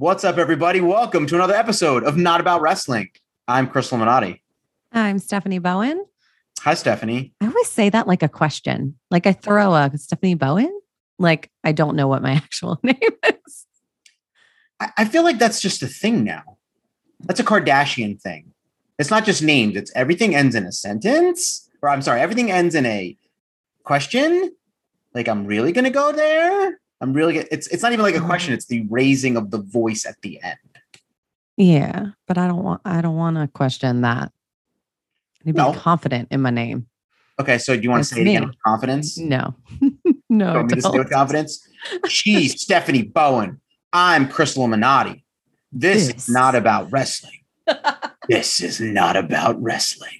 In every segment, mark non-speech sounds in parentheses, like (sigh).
What's up, everybody? Welcome to another episode of Not About Wrestling. I'm Chris Illuminati. I'm Stephanie Bowen. Hi, Stephanie. I always say that like a question. Like I throw a Stephanie Bowen. Like I don't know what my (laughs) actual (laughs) name is. I, I feel like that's just a thing now. That's a Kardashian thing. It's not just names, it's everything ends in a sentence. Or I'm sorry, everything ends in a question. Like, I'm really gonna go there. I'm really it's it's not even like a question, it's the raising of the voice at the end. Yeah, but I don't want I don't want to question that. I need to No. be confident in my name. Okay, so do you want That's to say it again with confidence? No. (laughs) You no. want me to say with confidence? She's (laughs) Stephanie Bowen. I'm Chris Illuminati. This (laughs) This. is not about wrestling. this is not about wrestling.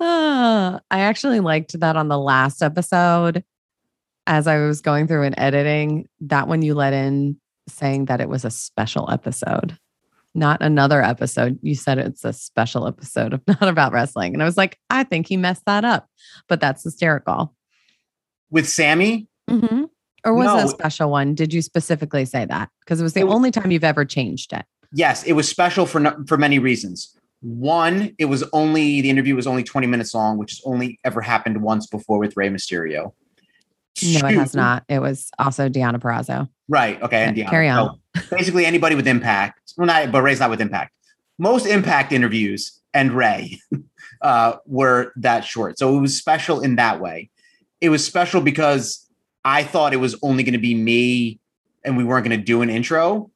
Ah, I actually liked that on the last episode as I was going through and editing. That one you let in saying that it was a special episode, not another episode. You said it's a special episode of (laughs) Not About Wrestling. And I was like, I think he messed that up, but that's hysterical. With Sami, hmm Or was it a special one? Did you specifically say that? Because it was the It was- only time you've ever changed it. yes, it was special for no- for many reasons. One, it was only the interview was only 20 minutes long, which has only ever happened once before with Rey Mysterio. No, it has not. It was also Deonna Purrazzo. Right. Okay. And Deonna. carry on. So basically, anybody with impact. Well, not, but Rey's not with impact. Most impact interviews and Rey (laughs) uh, were that short. So it was special in that way. It was special because I thought it was only going to be me and we weren't going to do an intro.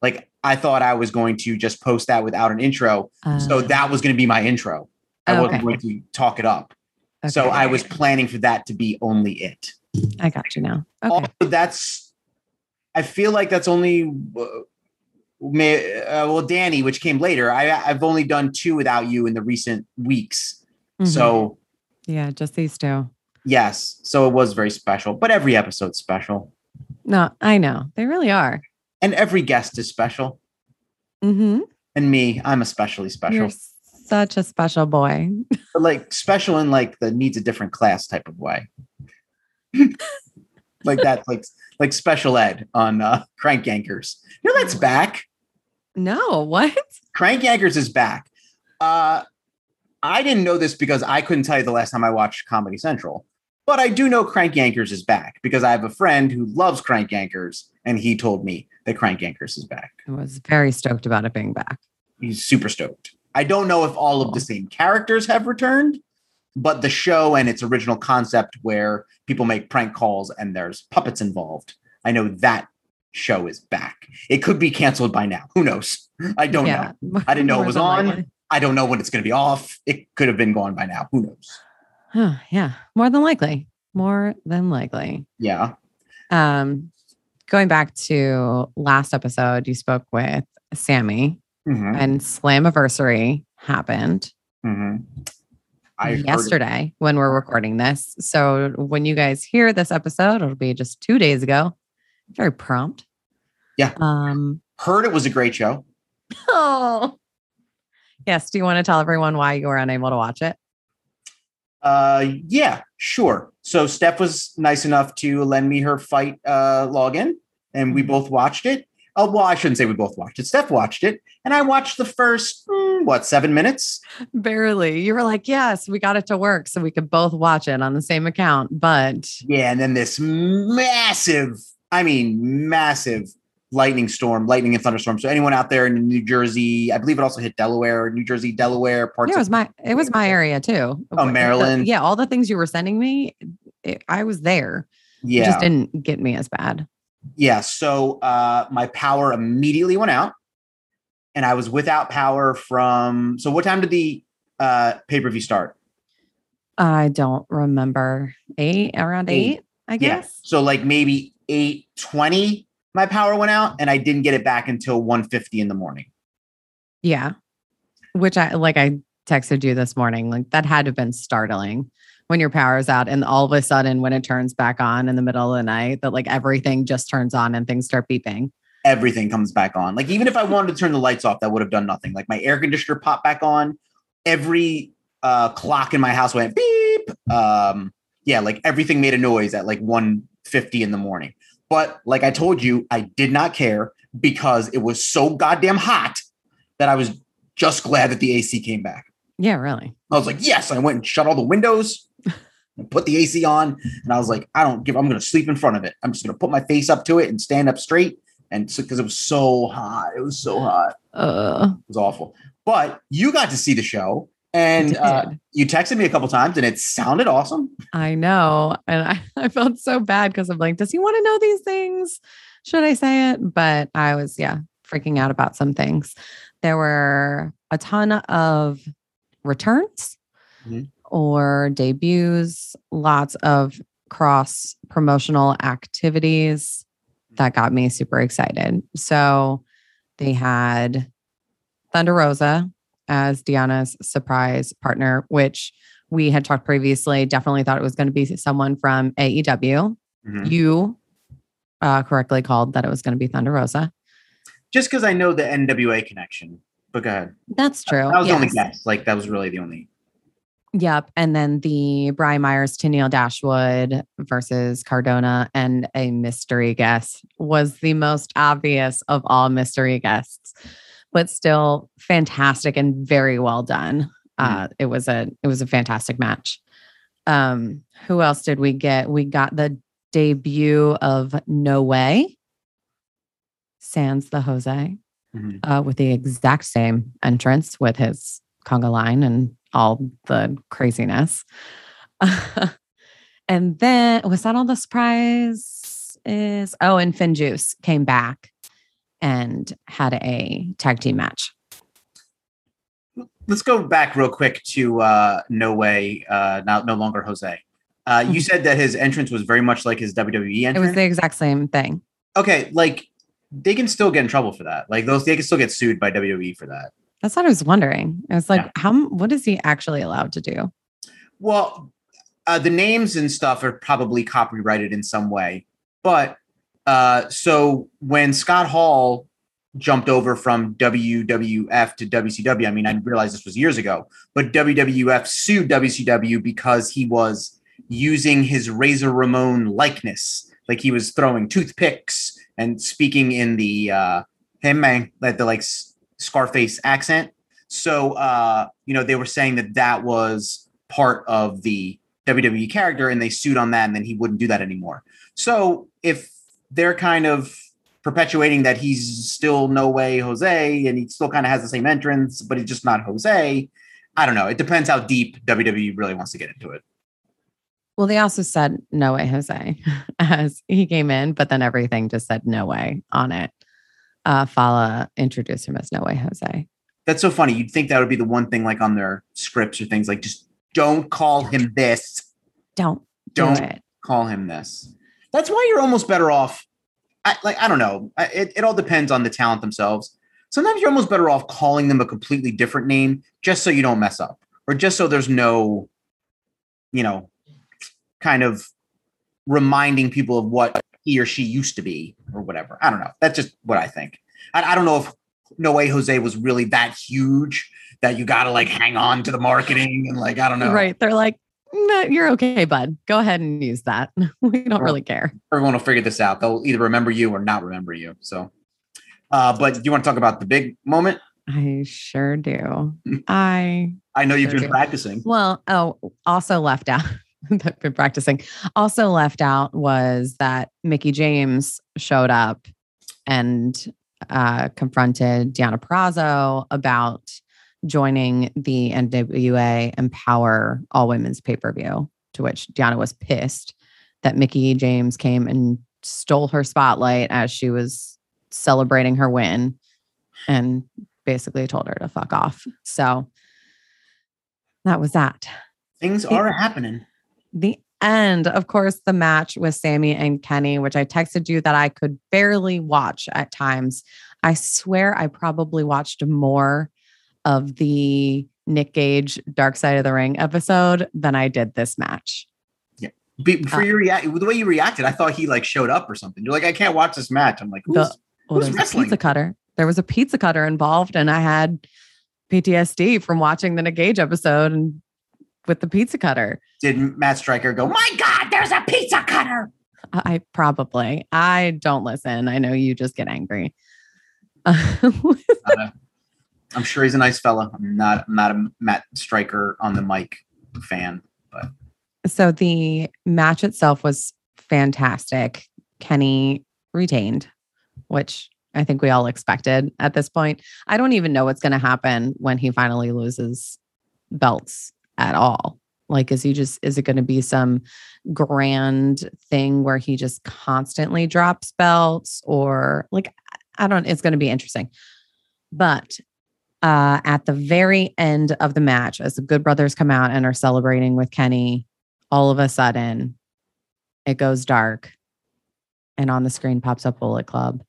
Like, I thought I was going to just post that without an intro. so Uh, that was going to be my intro. I wasn't going to talk it up. So. I was planning for that to be only it. I got you now. Okay. Also, that's I feel like that's only uh, may, uh, well Danny, which came later. I I've only done two without you in the recent weeks. Mhm. So yeah, just these two. yes, so it was very special. But every episode's special, No, I know they really are. and every guest is special. Mm-hmm. And me, I'm especially special. You're such a special boy. like special in like the needs a different class type of way. (laughs) like that, like like special ed on uh, Crank Yankers. You know that's back. No, what? Crank Yankers is back. Uh, I didn't know this because I couldn't tell you the last time I watched Comedy Central, but I do know Crank Yankers is back because I have a friend who loves Crank Yankers, and he told me that Crank Yankers is back. I was very stoked about it being back. He's super stoked. I don't know if all of the same characters have returned, but the show and its original concept where people make prank calls and there's puppets involved, I know that show is back. It could be canceled by now. Who knows? I don't know. (laughs) I didn't know it was on. likely. I don't know when it's going to be off. It could have been gone by now. Who knows? Huh, yeah, more than likely. More than likely. Yeah. Um, going back to last episode, you spoke with Sami, Mhm, and Slammiversary happened. mhm. I yesterday when we're recording this. So when you guys hear this episode, it'll be just two days ago. Very prompt. Yeah. Um. Heard it was a great show. Oh. Yes. Do you want to tell everyone why you were unable to watch it? Uh, yeah, sure. So Steph was nice enough to lend me her FITE uh, login, and we Mhm. both watched it. Oh, well, I shouldn't say we both watched it. Steph watched it, and I watched the first mm, what seven minutes. Barely. You were like, yes, we got it to work so we could both watch it on the same account. But Yeah, and then this massive, I mean, massive lightning storm, lightning and thunderstorm. So anyone out there in New Jersey, I believe it also hit Delaware, New Jersey, Delaware, parts yeah, it of was my it was my area too. Oh, Maryland. yeah, all the things you were sending me, it, I was there. It yeah. just didn't get me as bad. Yeah. So uh, my power immediately went out, and I was without power from. So what time did the uh, pay per view start? I don't remember. Eight around Eight. eight, I guess. So like maybe eight twenty, my power went out, and I didn't get it back until one fifty in the morning. Yeah. Which I like I texted you this morning. Like that had to have been startling when your power's out and all of a sudden when it turns back on in the middle of the night that like everything just turns on and things start beeping. Everything comes back on. Like even if I wanted to turn the lights off, that would have done nothing. Like my air conditioner popped back on. Every uh, clock in my house went beep. Um, yeah, like everything made a noise at like 150 in the morning. But like I told you, I did not care because it was so goddamn hot that I was just glad that the AC came back. Yeah, really. I was like, yes. I went and shut all the windows, and put the AC on, and I was like, I don't give. I'm going to sleep in front of it. I'm just going to put my face up to it and stand up straight. And because it was so hot, it was so hot. Uh, It was awful. But you got to see the show, and uh, you texted me a couple times, and it sounded awesome. I know. And I, (laughs) I felt so bad because I'm like, does he want to know these things? Should I say it? But I was, yeah, freaking out about some things. There were a ton of returns Mhm. or debuts, lots of cross promotional activities that got me super excited. So they had Thunder Rosa as Deonna's surprise partner, which we had talked previously. Definitely thought it was going to be someone from AEW. Mhm. You uh, correctly called that it was going to be Thunder Rosa. Just because I know the NWA connection. But go ahead. That's true. That was the only guess. Like that was really the only. Yep. And then the Brian Myers Tenille Dashwood versus Cardona and a mystery guest was the most obvious of all mystery guests, but still fantastic and very well done. Uh, it was a it was a fantastic match. Um, who else did we get? We got the debut of No Way, Sans the Jose Mhm. uh, with the exact same entrance with his conga line and all the craziness. (laughs) and then was that all the surprise is? Oh, and FinJuice came back and had a tag team match. Let's go back real quick to uh, No Way, uh, now no longer Jose. Uh, you said that his entrance was very much like his WWE entrance. It was the exact same thing. okay, like they can still get in trouble for that. Like those, they can still get sued by WWE for that. That's what I was wondering. I was like, Yeah. how? What is he actually allowed to do? Well, uh, the names and stuff are probably copyrighted in some way. But uh, so when Scott Hall jumped over from WWF to WCW, I mean, I realized this was years ago, but WWF sued WCW because he was using his Razor Ramon likeness. Like he was throwing toothpicks and speaking in the uh, him man, like the like Scarface accent. So, uh, you know, they were saying that that was part of the WWE character and they sued on that and then he wouldn't do that anymore. So if they're kind of perpetuating that he's still no way Jose and he still kind of has the same entrance, but he's just not Jose, I don't know. It depends how deep WWE really wants to get into it. Well, they also said no way, Jose, (laughs) as he came in, but then everything just said no way on it. Uh, Fala introduced him as no way, Jose. That's so funny. You'd think that would be the one thing like on their scripts or things like just don't call him this. Don't do Don't it. call him this. That's why you're almost better off. I, like I don't know. I, it, it all depends on the talent themselves. Sometimes you're almost better off calling them a completely different name just so you don't mess up, or just so there's no, you know, kind of reminding people of what he or she used to be, or whatever. I don't know. That's just what I think. I, I don't know if No Way Jose was really that huge that you got to like hang on to the marketing and like I don't know. Right. They're like, no, you're okay, bud. Go ahead and use that. (laughs) we don't really care. everyone will figure this out. They'll either remember you or not remember you. So, uh, but do you want to talk about the big moment? I sure do. (laughs) I, I know you've Sure been do. practicing. well, oh, also left out, (laughs) I've been practicing. Also left out was that Mickie James showed up and uh, confronted Deonna Purrazzo about joining the NWA Empower All Women's pay per view, to which Deonna was pissed that Mickie James came and stole her spotlight as she was celebrating her win and basically told her to fuck off. So that was that. Things are happening. The end, of course, the match with Sami and Kenny, which I texted you that I could barely watch at times. I swear I probably watched more of the Nick Gage Dark Side of the Ring episode than I did this match. Be- For Uh, your react, the way you reacted, I thought he like showed up or something. You're like, I can't watch this match. I'm like, who's, The- Well, Who's wrestling? pizza cutter. There was a pizza cutter involved, and I had PTSD from watching the Nick Gage episode and with the pizza cutter. Did Matt Striker go? My God, there's a pizza cutter. I probably. I don't listen. I know you just get angry. A- (laughs) uh, I'm sure he's a nice fella. I'm not. I'm not a Matt Striker on the mic fan. but. so the match itself was fantastic. Kenny retained, which I think we all expected at this point. I don't even know what's going to happen when he finally loses belts at all. Like, is he just, is it going to be some grand thing where he just constantly drops belts or like, I don't, it's going to be interesting. But uh, at the very end of the match, as the Good Brothers come out and are celebrating with Kenny, all of a sudden it goes dark and on the screen pops up Bullet Club.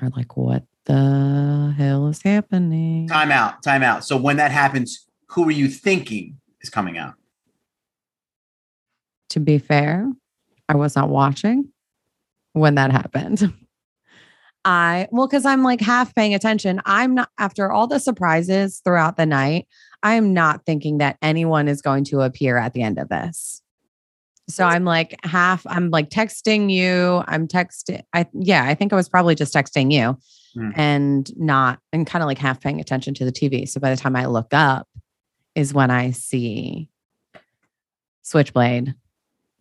Are like, what the hell is happening? Time out. Time out. So when that happens, who are you thinking is coming out? To be fair, I was not watching when that happened. I, well, because I'm like half paying attention. I'm not, after all the surprises throughout the night, I'm not thinking that anyone is going to appear at the end of this. So I'm like half, I'm like texting you. I'm texting, I, yeah, I think I was probably just texting you Hmm. and not, and kind of like half paying attention to the TV. So by the time I look up, is when I see Switchblade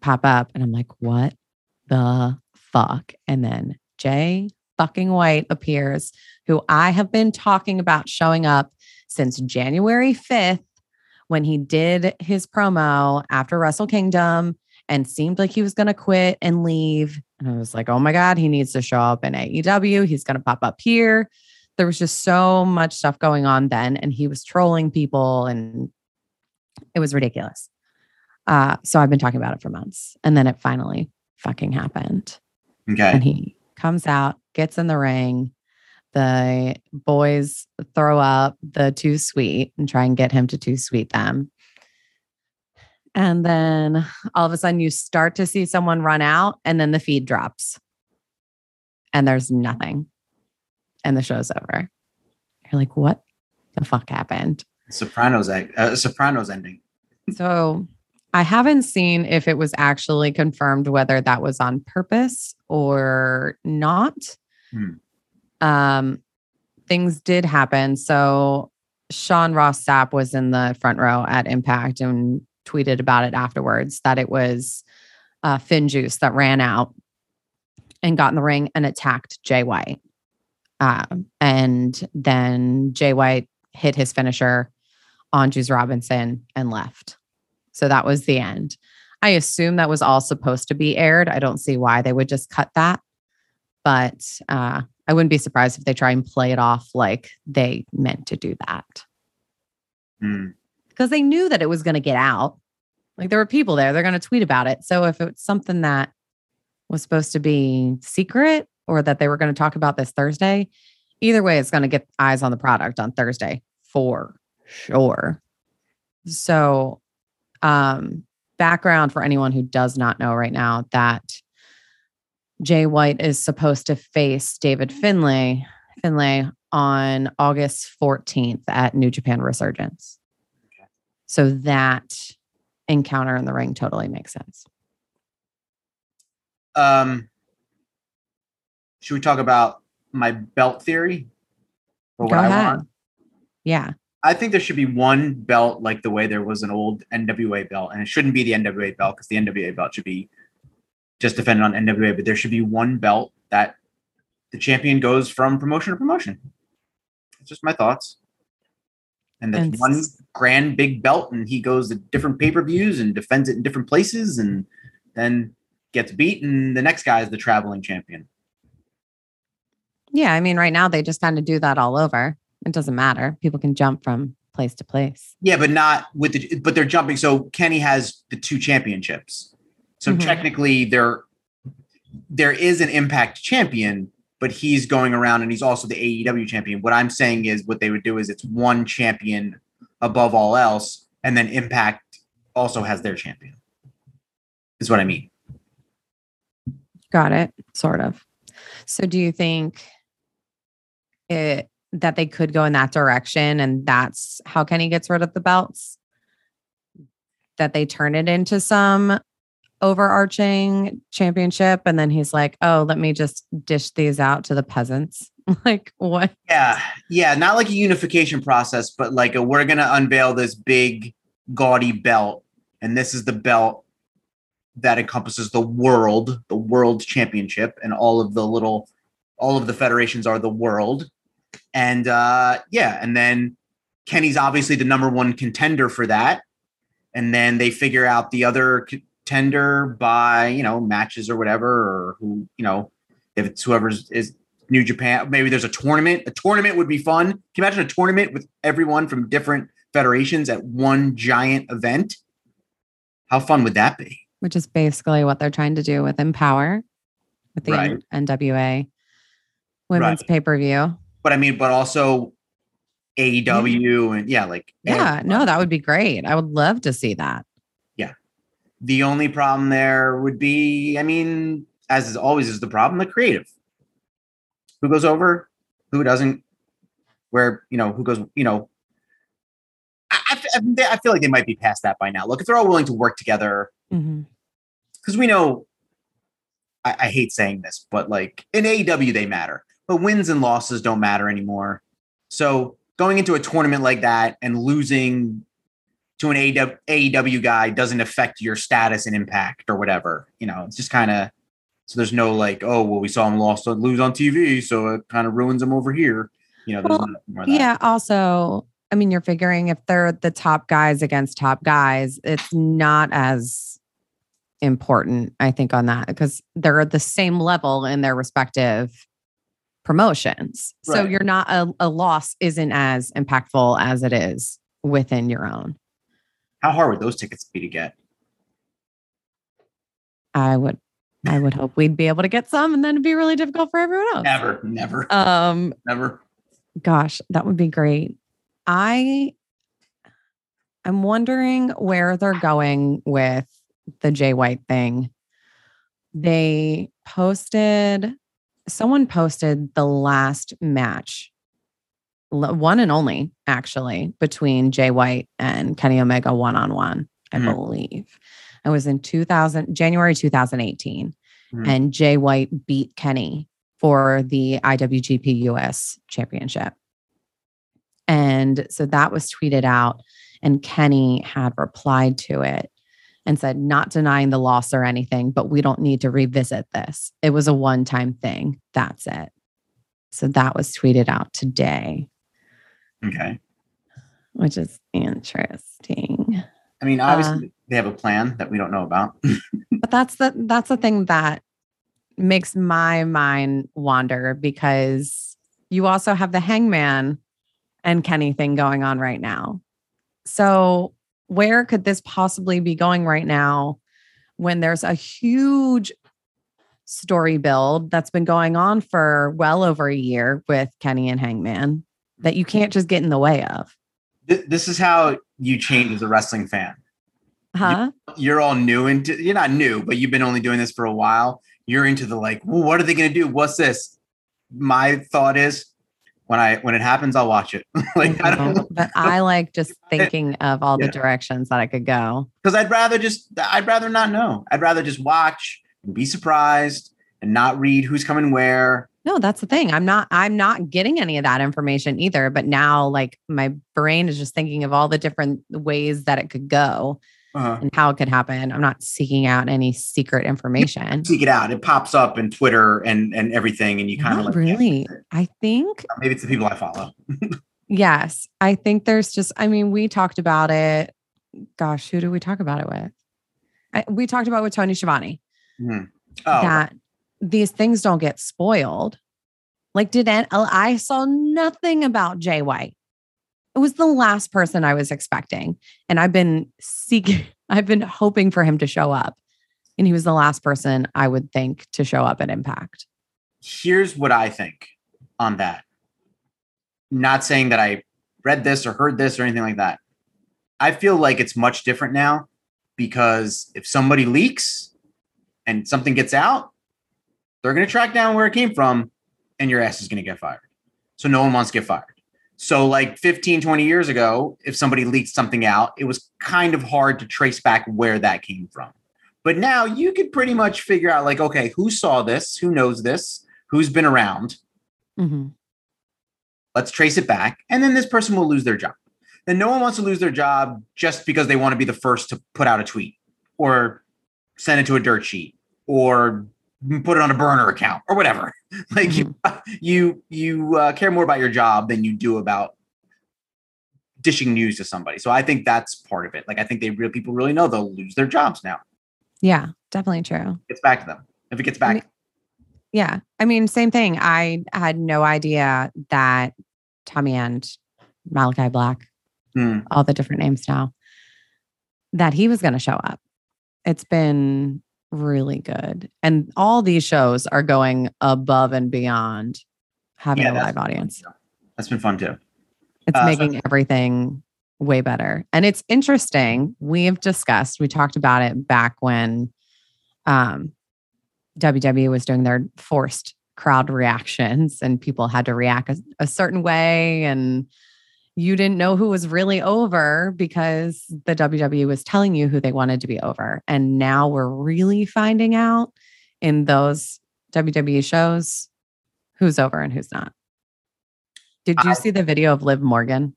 pop up and I'm like, what the fuck? And then Jay fucking White appears, who I have been talking about showing up since January 5th when he did his promo after Wrestle Kingdom and seemed like he was going to quit and leave. And I was like, oh my God, he needs to show up in AEW. He's going to pop up here. There was just so much stuff going on then. And he was trolling people and it was ridiculous. Uh, so I've been talking about it for months. And then it finally fucking happened. Okay. And he comes out, gets in the ring. The boys throw up the too sweet and try and get him to too sweet them. And then all of a sudden you start to see someone run out and then the feed drops. And there's nothing. And the show's over. You're like, what the fuck happened? Sopranos. Uh, Sopranos ending. So I haven't seen if it was actually confirmed whether that was on purpose or not. Hmm. Um, things did happen. So Sean Ross Sapp was in the front row at Impact and tweeted about it afterwards that it was uh, FinJuice that ran out and got in the ring and attacked Jay White. Um, and then Jay White hit his finisher on Juice Robinson and left. So that was the end. I assume that was all supposed to be aired. I don't see why they would just cut that. But uh, I wouldn't be surprised if they try and play it off like they meant to do that Hmm. because they knew that it was going to get out. Like there were people there, they're going to tweet about it. So if it's something that was supposed to be secret or that they were going to talk about this Thursday, either way, it's going to get eyes on the product on Thursday for sure. So, um, background for anyone who does not know right now that Jay White is supposed to face David Finlay, Finlay on August 14th at New Japan Resurgence. So that encounter in the ring totally makes sense. Um, should we talk about my belt theory? Or Go what I ahead. want? Yeah. I think there should be one belt like the way there was an old NWA belt, and it shouldn't be the NWA belt because the NWA belt should be just defended on NWA, but there should be one belt that the champion goes from promotion to promotion. It's just my thoughts. And that's And one grand big belt, and he goes to different pay per views and defends it in different places, and then gets beat, and the next guy is the traveling champion. Yeah. I mean, right now they just kind of do that all over. It doesn't matter. People can jump from place to place. Yeah, but not with the but they're jumping. So Kenny has the two championships. So Mhm. technically there there is an impact champion, but he's going around and he's also the AEW champion. What I'm saying is what they would do is it's one champion above all else, and then Impact also has their champion. Is what I mean. Got it. Sort of. So do you think it that they could go in that direction and that's how Kenny gets rid of the belts? That they turn it into some overarching championship and then he's like, "Oh, let me just dish these out to the peasants (laughs) like what? Yeah, yeah, not like a unification process, but like a, we're gonna unveil this big gaudy belt, and this is the belt that encompasses the world, the world championship, and all of the little, all of the federations are the world, and uh yeah, and then Kenny's obviously the number one contender for that, and then they figure out the other contender by you know matches or whatever, or who you know if it's whoever's is New Japan. Maybe there's a tournament. A tournament would be fun. Can you imagine a tournament with everyone from different federations at one giant event? How fun would that be? Which is basically what they're trying to do with Empower, with the Right. NWA women's Right. pay per view. But I mean, but also AEW and yeah, like Yeah, no, um, that would be great. I would love to see that. Yeah. The only problem there would be, I mean, as is always is the problem, the creative. Who goes over, who doesn't, where, you know, who goes, you know, I feel like they might be past that by now. Look, if they're all willing to work together, mm-hmm. because we know, I, I hate saying this, but like in AEW, they matter, but wins and losses don't matter anymore. So going into a tournament like that and losing to an AEW, guy doesn't affect your status and impact or whatever. You know, it's just kind of so there's no like, oh well, we saw him lost lose on TV, so it kind of ruins him over here. You know, there's Well, no more of that. Yeah. Also, I mean, you're figuring if they're the top guys against top guys, it's not as important, I think, on that because they're at the same level in their respective promotions. So you're not a, a loss isn't as impactful as it is within your own. How hard would those tickets be to get? I would I would hope we'd be able to get some and then it'd be really difficult for everyone else. Never, never, Um never. Gosh, that would be great. I I'm wondering where they're going with the Jay White thing. They posted someone posted the last match one and only actually between Jay White and Kenny Omega one on one, I Mhm. believe. It was in 2000 January 2018 Mhm. and Jay White beat Kenny for the IWGP US championship. And so that was tweeted out, and Kenny had replied to it and said, Not denying the loss or anything, but we don't need to revisit this. It was a one time thing. That's it. So that was tweeted out today, Okay. which is interesting. I mean, Uh, obviously they have a plan that we don't know about. (laughs) but that's the that's the thing that makes my mind wander because you also have the hangman and Kenny thing going on right now. So where could this possibly be going right now when there's a huge story build that's been going on for well over a year with Kenny and Hangman that you can't just get in the way of? This is how you change as a wrestling fan. Huh? You're all new into. You're not new, but you've been only doing this for a while. You're into the like. Well, what are they going to do? What's this? My thought is, when I when it happens, I'll watch it. (laughs) like I don't mm-hmm. but I like just (laughs) thinking of all the directions that I could go. because I'd rather just I'd rather not know. I'd rather just watch and be surprised and not read who's coming where. No, that's the thing. I'm not I'm not getting any of that information either, but now like my brain is just thinking of all the different ways that it could go Uh, and how it could happen. I'm not seeking out any secret information. seek it out. It pops up in Twitter and and everything, and you kind of like really. I think maybe it's the people I follow. (laughs) yes. I think there's just I mean, we talked about it. Gosh, who did we talk about it with? I, we talked about it with Tony Schiavone. Mhm. Oh, that these things don't get spoiled. Like, did I saw nothing about Jay White? It was the last person I was expecting, and I've been seeking. (laughs) I've been hoping for him to show up, and he was the last person I would think to show up at Impact. here's what I think on that. Not saying that I read this or heard this or anything like that. I feel like it's much different now because if somebody leaks and something gets out, they're going to track down where it came from and your ass is going to get fired. So no one wants to get fired. So like 15, 20 years ago, if somebody leaked something out, it was kind of hard to trace back where that came from. But now you could pretty much figure out like, okay, who saw this? Who knows this? Who's been around? Mhm. Let's trace it back. And then this person will lose their job. Then no one wants to lose their job just because they want to be the first to put out a tweet or send it to a dirt sheet or put it on a burner account or whatever. (laughs) Like you, you, you uh, care more about your job than you do about dishing news to somebody. So I think that's part of it. Like I think they real people really know they'll lose their jobs now. Yeah, definitely true. It gets back to them. If it gets back, mean- Yeah. I mean, same thing. I had no idea that Tommy and Malachi Black, Hmm. all the different names now, that he was going to show up. It's been really good. And all these shows are going above and beyond having Yeah, a live been fun audience. that's been fun too. It's Uh, so- making everything way better. And it's interesting. We've discussed, we talked about it back when um, WWE was doing their forced crowd reactions and people had to react a, a certain way. And you didn't know who was really over because the WWE was telling you who they wanted to be over. And now we're really finding out in those WWE shows who's over and who's not. Did you I- see the video of Liv Morgan?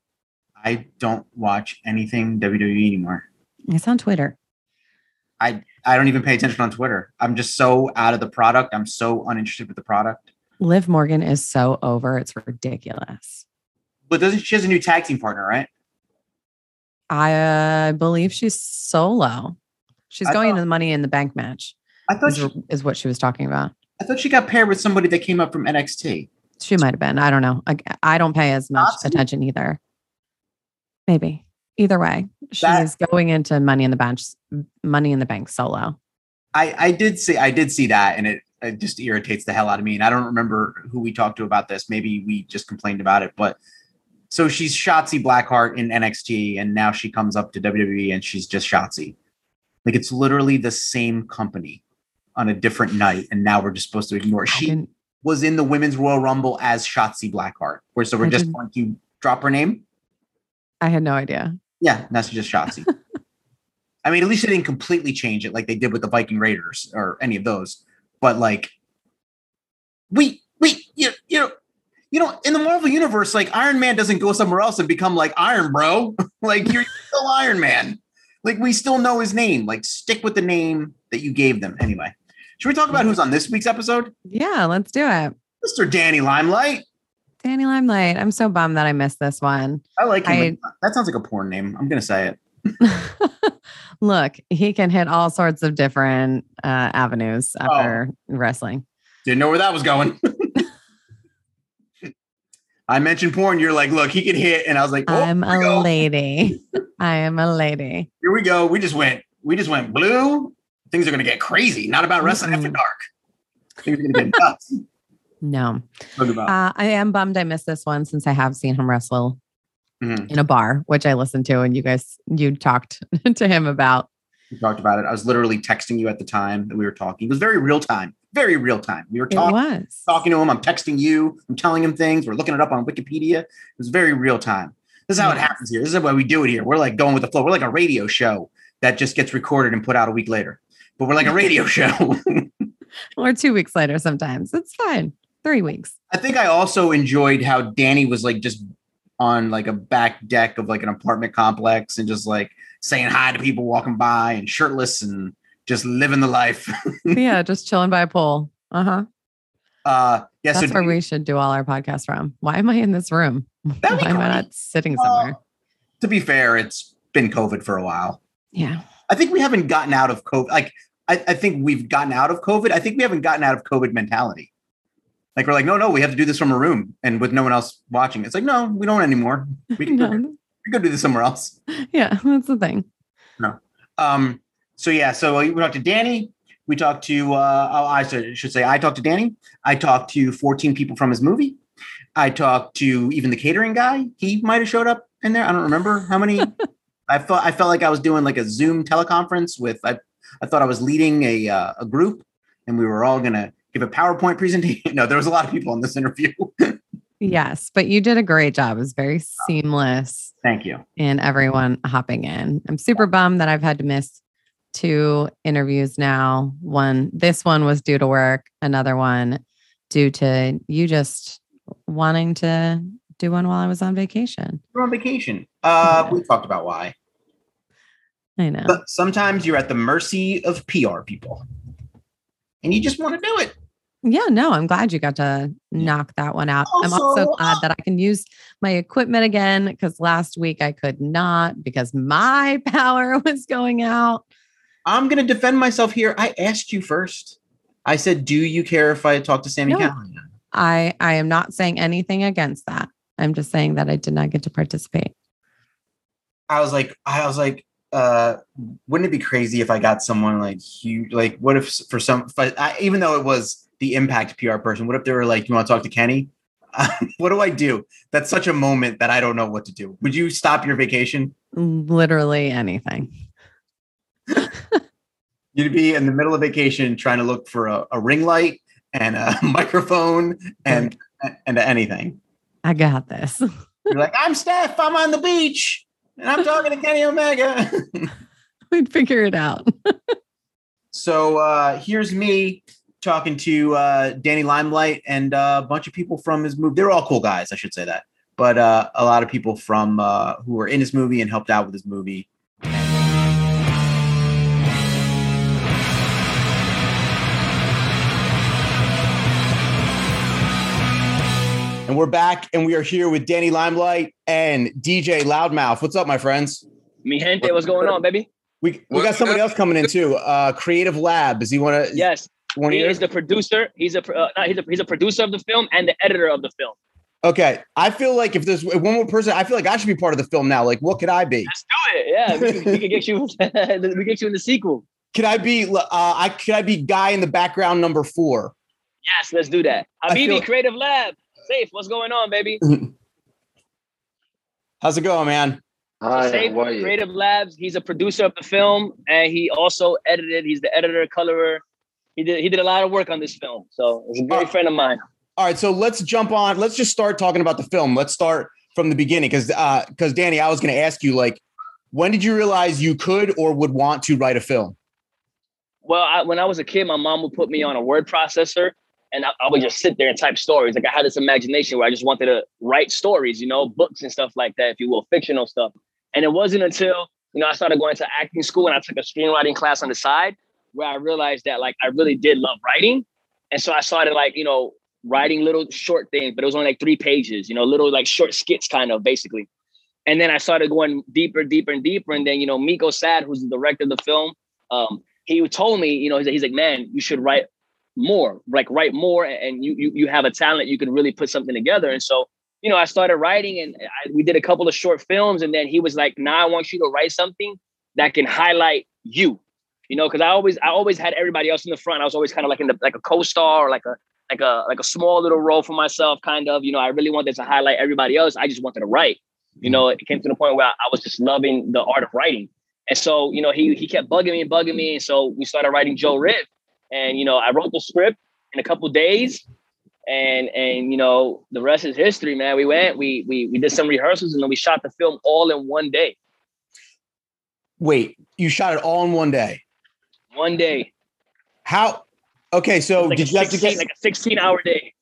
I don't watch anything WWE anymore. It's on Twitter. I don't even pay attention on Twitter. I'm just so out of the product. I'm so uninterested with the product. Liv Morgan is so over. It's ridiculous. But doesn't she has a new tag team partner, right? I uh, believe she's solo. She's I going thought- into the Money in the Bank match. I thought Is, she, is what she was talking about. I thought she got paired with somebody that came up from NXT. She might have been. I don't know. I, I don't pay as much attention either. Maybe. Either way, That- she's going into Money in the Bank. Money in the Bank solo. I I did see I did see that, and it it just irritates the hell out of me. And I don't remember who we talked to about this. Maybe we just complained about it, but. So she's Shotzi Blackheart in NXT, and now she comes up to WWE and she's just Shotzi. Like it's literally the same company on a different night, and now we're just supposed to ignore. She was in the women's Royal Rumble as Shotzi Blackheart. Where so we're I just going to drop her name. I had no idea. Yeah, that's just Shotzi. (laughs) I mean, at least they didn't completely change it like they did with the Viking Raiders or any of those. But like, we we you you know you know in the Marvel universe, like Iron Man doesn't go somewhere else and become like Iron Bro. (laughs) like you're still Iron Man. Like we still know his name. Like stick with the name that you gave them. Anyway, should we talk about who's on this week's episode? Yeah, let's do it. Mr. Danny Limelight. Danny Limelight. I'm so bummed that I missed this one. I like him. that sounds like a porn name. I'm gonna say it. (laughs) Look, he can hit all sorts of different uh, avenues after wrestling. Didn't know where that was going. (laughs) I mentioned porn. You're like, look, he can hit, and I was like, oh, I'm a lady. (laughs) I am a lady. Here we go. We just went. We just went blue. Things are gonna get crazy. Not about wrestling after Mm-mm. dark. Things are gonna get nuts. (laughs) No, uh, I am bummed I missed this one since I have seen him wrestle Mhm. in a bar, which I listened to, and you guys you talked (laughs) to him about. We talked about it. I was literally texting you at the time that we were talking. It was very real time. Very real time. We were talking. talking to him. I'm texting you. I'm telling him things. We're looking it up on Wikipedia. It was very real time. This is how it happens here. This is why we do it here. We're like going with the flow. We're like a radio show that just gets recorded and put out a week later. But we're like a radio (laughs) show. or two weeks later sometimes. It's fine. Three weeks. I think I also enjoyed how Danny was like just on like a back deck of like an apartment complex and just like saying hi to people walking by and shirtless and just living the life. (laughs) yeah, just chilling by a pool. Uh huh. uh yeah, That's so where we should do all our podcasts from. Why am I in this room? (laughs) Why am I not sitting uh, somewhere? to be fair, it's been COVID for a while. Yeah. I think we haven't gotten out of COVID. Like, I, I think we've gotten out of COVID. I think we haven't gotten out of COVID mentality. Like, we're like, no, no, we have to do this from a room and with no one else watching. It's like, no, we don't anymore. We can, go, (laughs) No. we can go do this somewhere else. Yeah, that's the thing. No. Um, so yeah, so we talked to Danny. We talked to uh oh, I should say I talked to Danny. I talked to 14 people from his movie. I talked to even the catering guy. He might have showed up in there. I don't remember how many. (laughs) I felt I felt like I was doing like a Zoom teleconference with I I thought I was leading a uh, a group and we were all gonna give a PowerPoint presentation. (laughs) No, there was a lot of people on this interview. (laughs) Yes, but you did a great job. It was very seamless Thank you. And everyone hopping in. I'm super bummed that I've had to miss two interviews now. One, this one was due to work, another one due to you just wanting to do one while I was on vacation. You're on vacation. Uh, Yeah. we talked about why. I know. But sometimes you're at the mercy of PR people, and you just want to do it. Yeah, no, I'm glad you got to knock that one out. I'm also Also, glad uh, that I can use my equipment again because last week I could not because my (laughs) power was going out. I'm going to defend myself here. I asked you first. I said, "Do you care if I talk to Sami No. Callihan?" I I am not saying anything against that. I'm just saying that I did not get to participate. I was like, I was like, uh, wouldn't it be crazy if I got someone like huge? Like, what if for some, if I, I, even though it was the impact PR person, what if they were like, you want to talk to Kenny? (laughs) what do I do? That's such a moment that I don't know what to do. Would you stop your vacation? Literally anything. (laughs) You'd be in the middle of vacation trying to look for a, a ring light and a (laughs) microphone and and anything. I got this. (laughs) You're like, I'm Steph. I'm on the beach and I'm talking to Kenny Omega. We'd figure it out. So uh, here's me talking to uh, Danny Limelight and uh, a bunch of people from his movie. They're all cool guys, I should say that. But uh, a lot of people from uh, who were in his movie and helped out with his movie. And we're back, and we are here with Danny Limelight and DJ Loudmouth. What's up, my friends? Mi gente, what's going on, baby? We we got somebody else coming in too. Uh, Creative Lab. Does he want to? Yes, One he yours? is the producer. He's a, uh, no, he's a he's a producer of the film and the editor of the film. Okay, I feel like if there's one more person, I feel like I should be part of the film now. Like, what could I be? Let's do it. Yeah, we, can- we can get you. (laughs) we get you in the sequel. Could I be? Uh, I could I be guy in the background number four? Yes, let's do that. I Habibi feel- Creative Lab. Safe. What's going on, baby? (laughs) How's it going, man? Hi, Safe how are you? Creative Labs. He's a producer of the film, and he also edited. He's the editor, colorer. He did he did a lot of work on this film. So he's a great Uh, friend of mine. All right, so let's jump on. Let's just start talking about the film. Let's start from the beginning because because Danny, I was going to ask you like, when did you realize you could or would want to write a film? Well, I, when I was a kid, my mom would put me on a word processor, and I, I would just sit there and type stories. Like I had this imagination where I just wanted to write stories, you know, books and stuff like that, if you will, fictional stuff. And it wasn't until you know I started going to acting school and I took a screenwriting class on the side where I realized that like I really did love writing, and so I started like you know writing little short things, but it was only like three pages, you know, little like short skits, kind of basically. And then I started going deeper, deeper, and deeper. And then you know, Miko Sad, who's the director of the film, um, he told me, you know, he's, he's like, man, you should write more, like write more, and you you you have a talent, you can really put something together. And so, you know, I started writing, and I, we did a couple of short films, and then he was like, now I want you to write something that can highlight you, you know, because I always I always had everybody else in the front. I was always kind of like in the like a co-star or like a like a like a small little role for myself, kind of. You know, I really wanted to highlight everybody else. I just wanted to write. You know, it came to the point where I, was just loving the art of writing. And so, you know, he he kept bugging me and bugging me. And so we started writing Joe Riv. And you know, I wrote the script in a couple days. And and you know, the rest is history, man. We went, we we we did some rehearsals and then we shot the film all in one day. Wait, you shot it all in one day. One day. How? Okay, so Like, did you have to get? like a 16 hour day.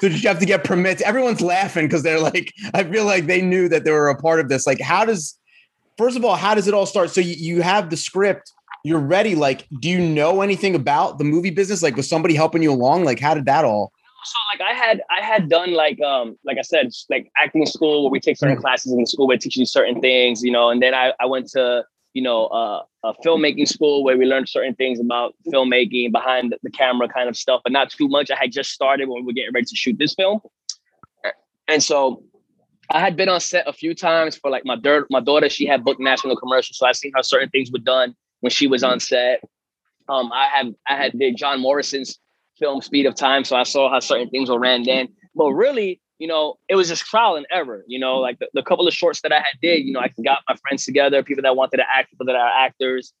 So did you have to get permits? Everyone's laughing because they're like, I feel like they knew that they were a part of this. Like, how does? First of all, how does it all start? So you, you have the script, you're ready. Like, do you know anything about the movie business? Like, was somebody helping you along? Like, how did that all? so like I had I had done like um like I said like acting school where we take certain classes in the school where it teaches you certain things you know and then I, I went to you know uh, a filmmaking school where we learned certain things about filmmaking behind the camera kind of stuff but not too much I had just started when we were getting ready to shoot this film and so I had been on set a few times for like my dirt my daughter she had booked national commercials so I seen how certain things were done when she was on set um I had I had did John Morrison's film Speed of Time. So I saw how certain things were ran then. But really, you know, it was just trial and error. You know, like the, the couple of shorts that I had did, you know, I got my friends together, people that wanted to act, people that are actors.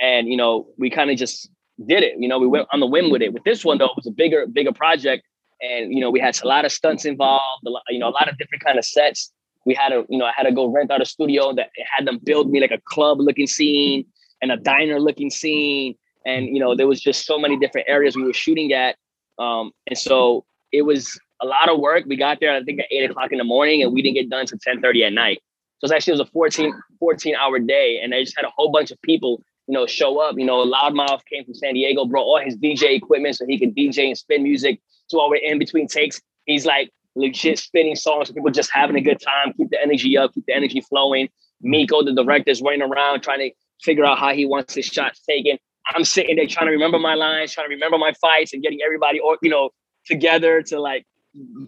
And, you know, we kind of just did it. You know, we went on the whim with it. With this one, though, it was a bigger, bigger project. And, you know, we had a lot of stunts involved, a lot, you know, a lot of different kind of sets. We had to, you know, I had to go rent out a studio that had them build me like a club looking scene and a diner looking scene and you know there was just so many different areas we were shooting at um, and so it was a lot of work. We got there, I think, at eight o'clock in the morning, and we didn't get done until 10 30 at night. So it's actually it was a 14, 14 hour day, and they just had a whole bunch of people, you know, show up. You know, Loudmouth came from San Diego, brought all his DJ equipment so he could DJ and spin music. So while we're in between takes, he's like legit spinning songs, so people just having a good time, keep the energy up, keep the energy flowing. Miko, the director, is running around trying to figure out how he wants his shots taken. I'm sitting there trying to remember my lines, trying to remember my fights, and getting everybody, or you know, together to like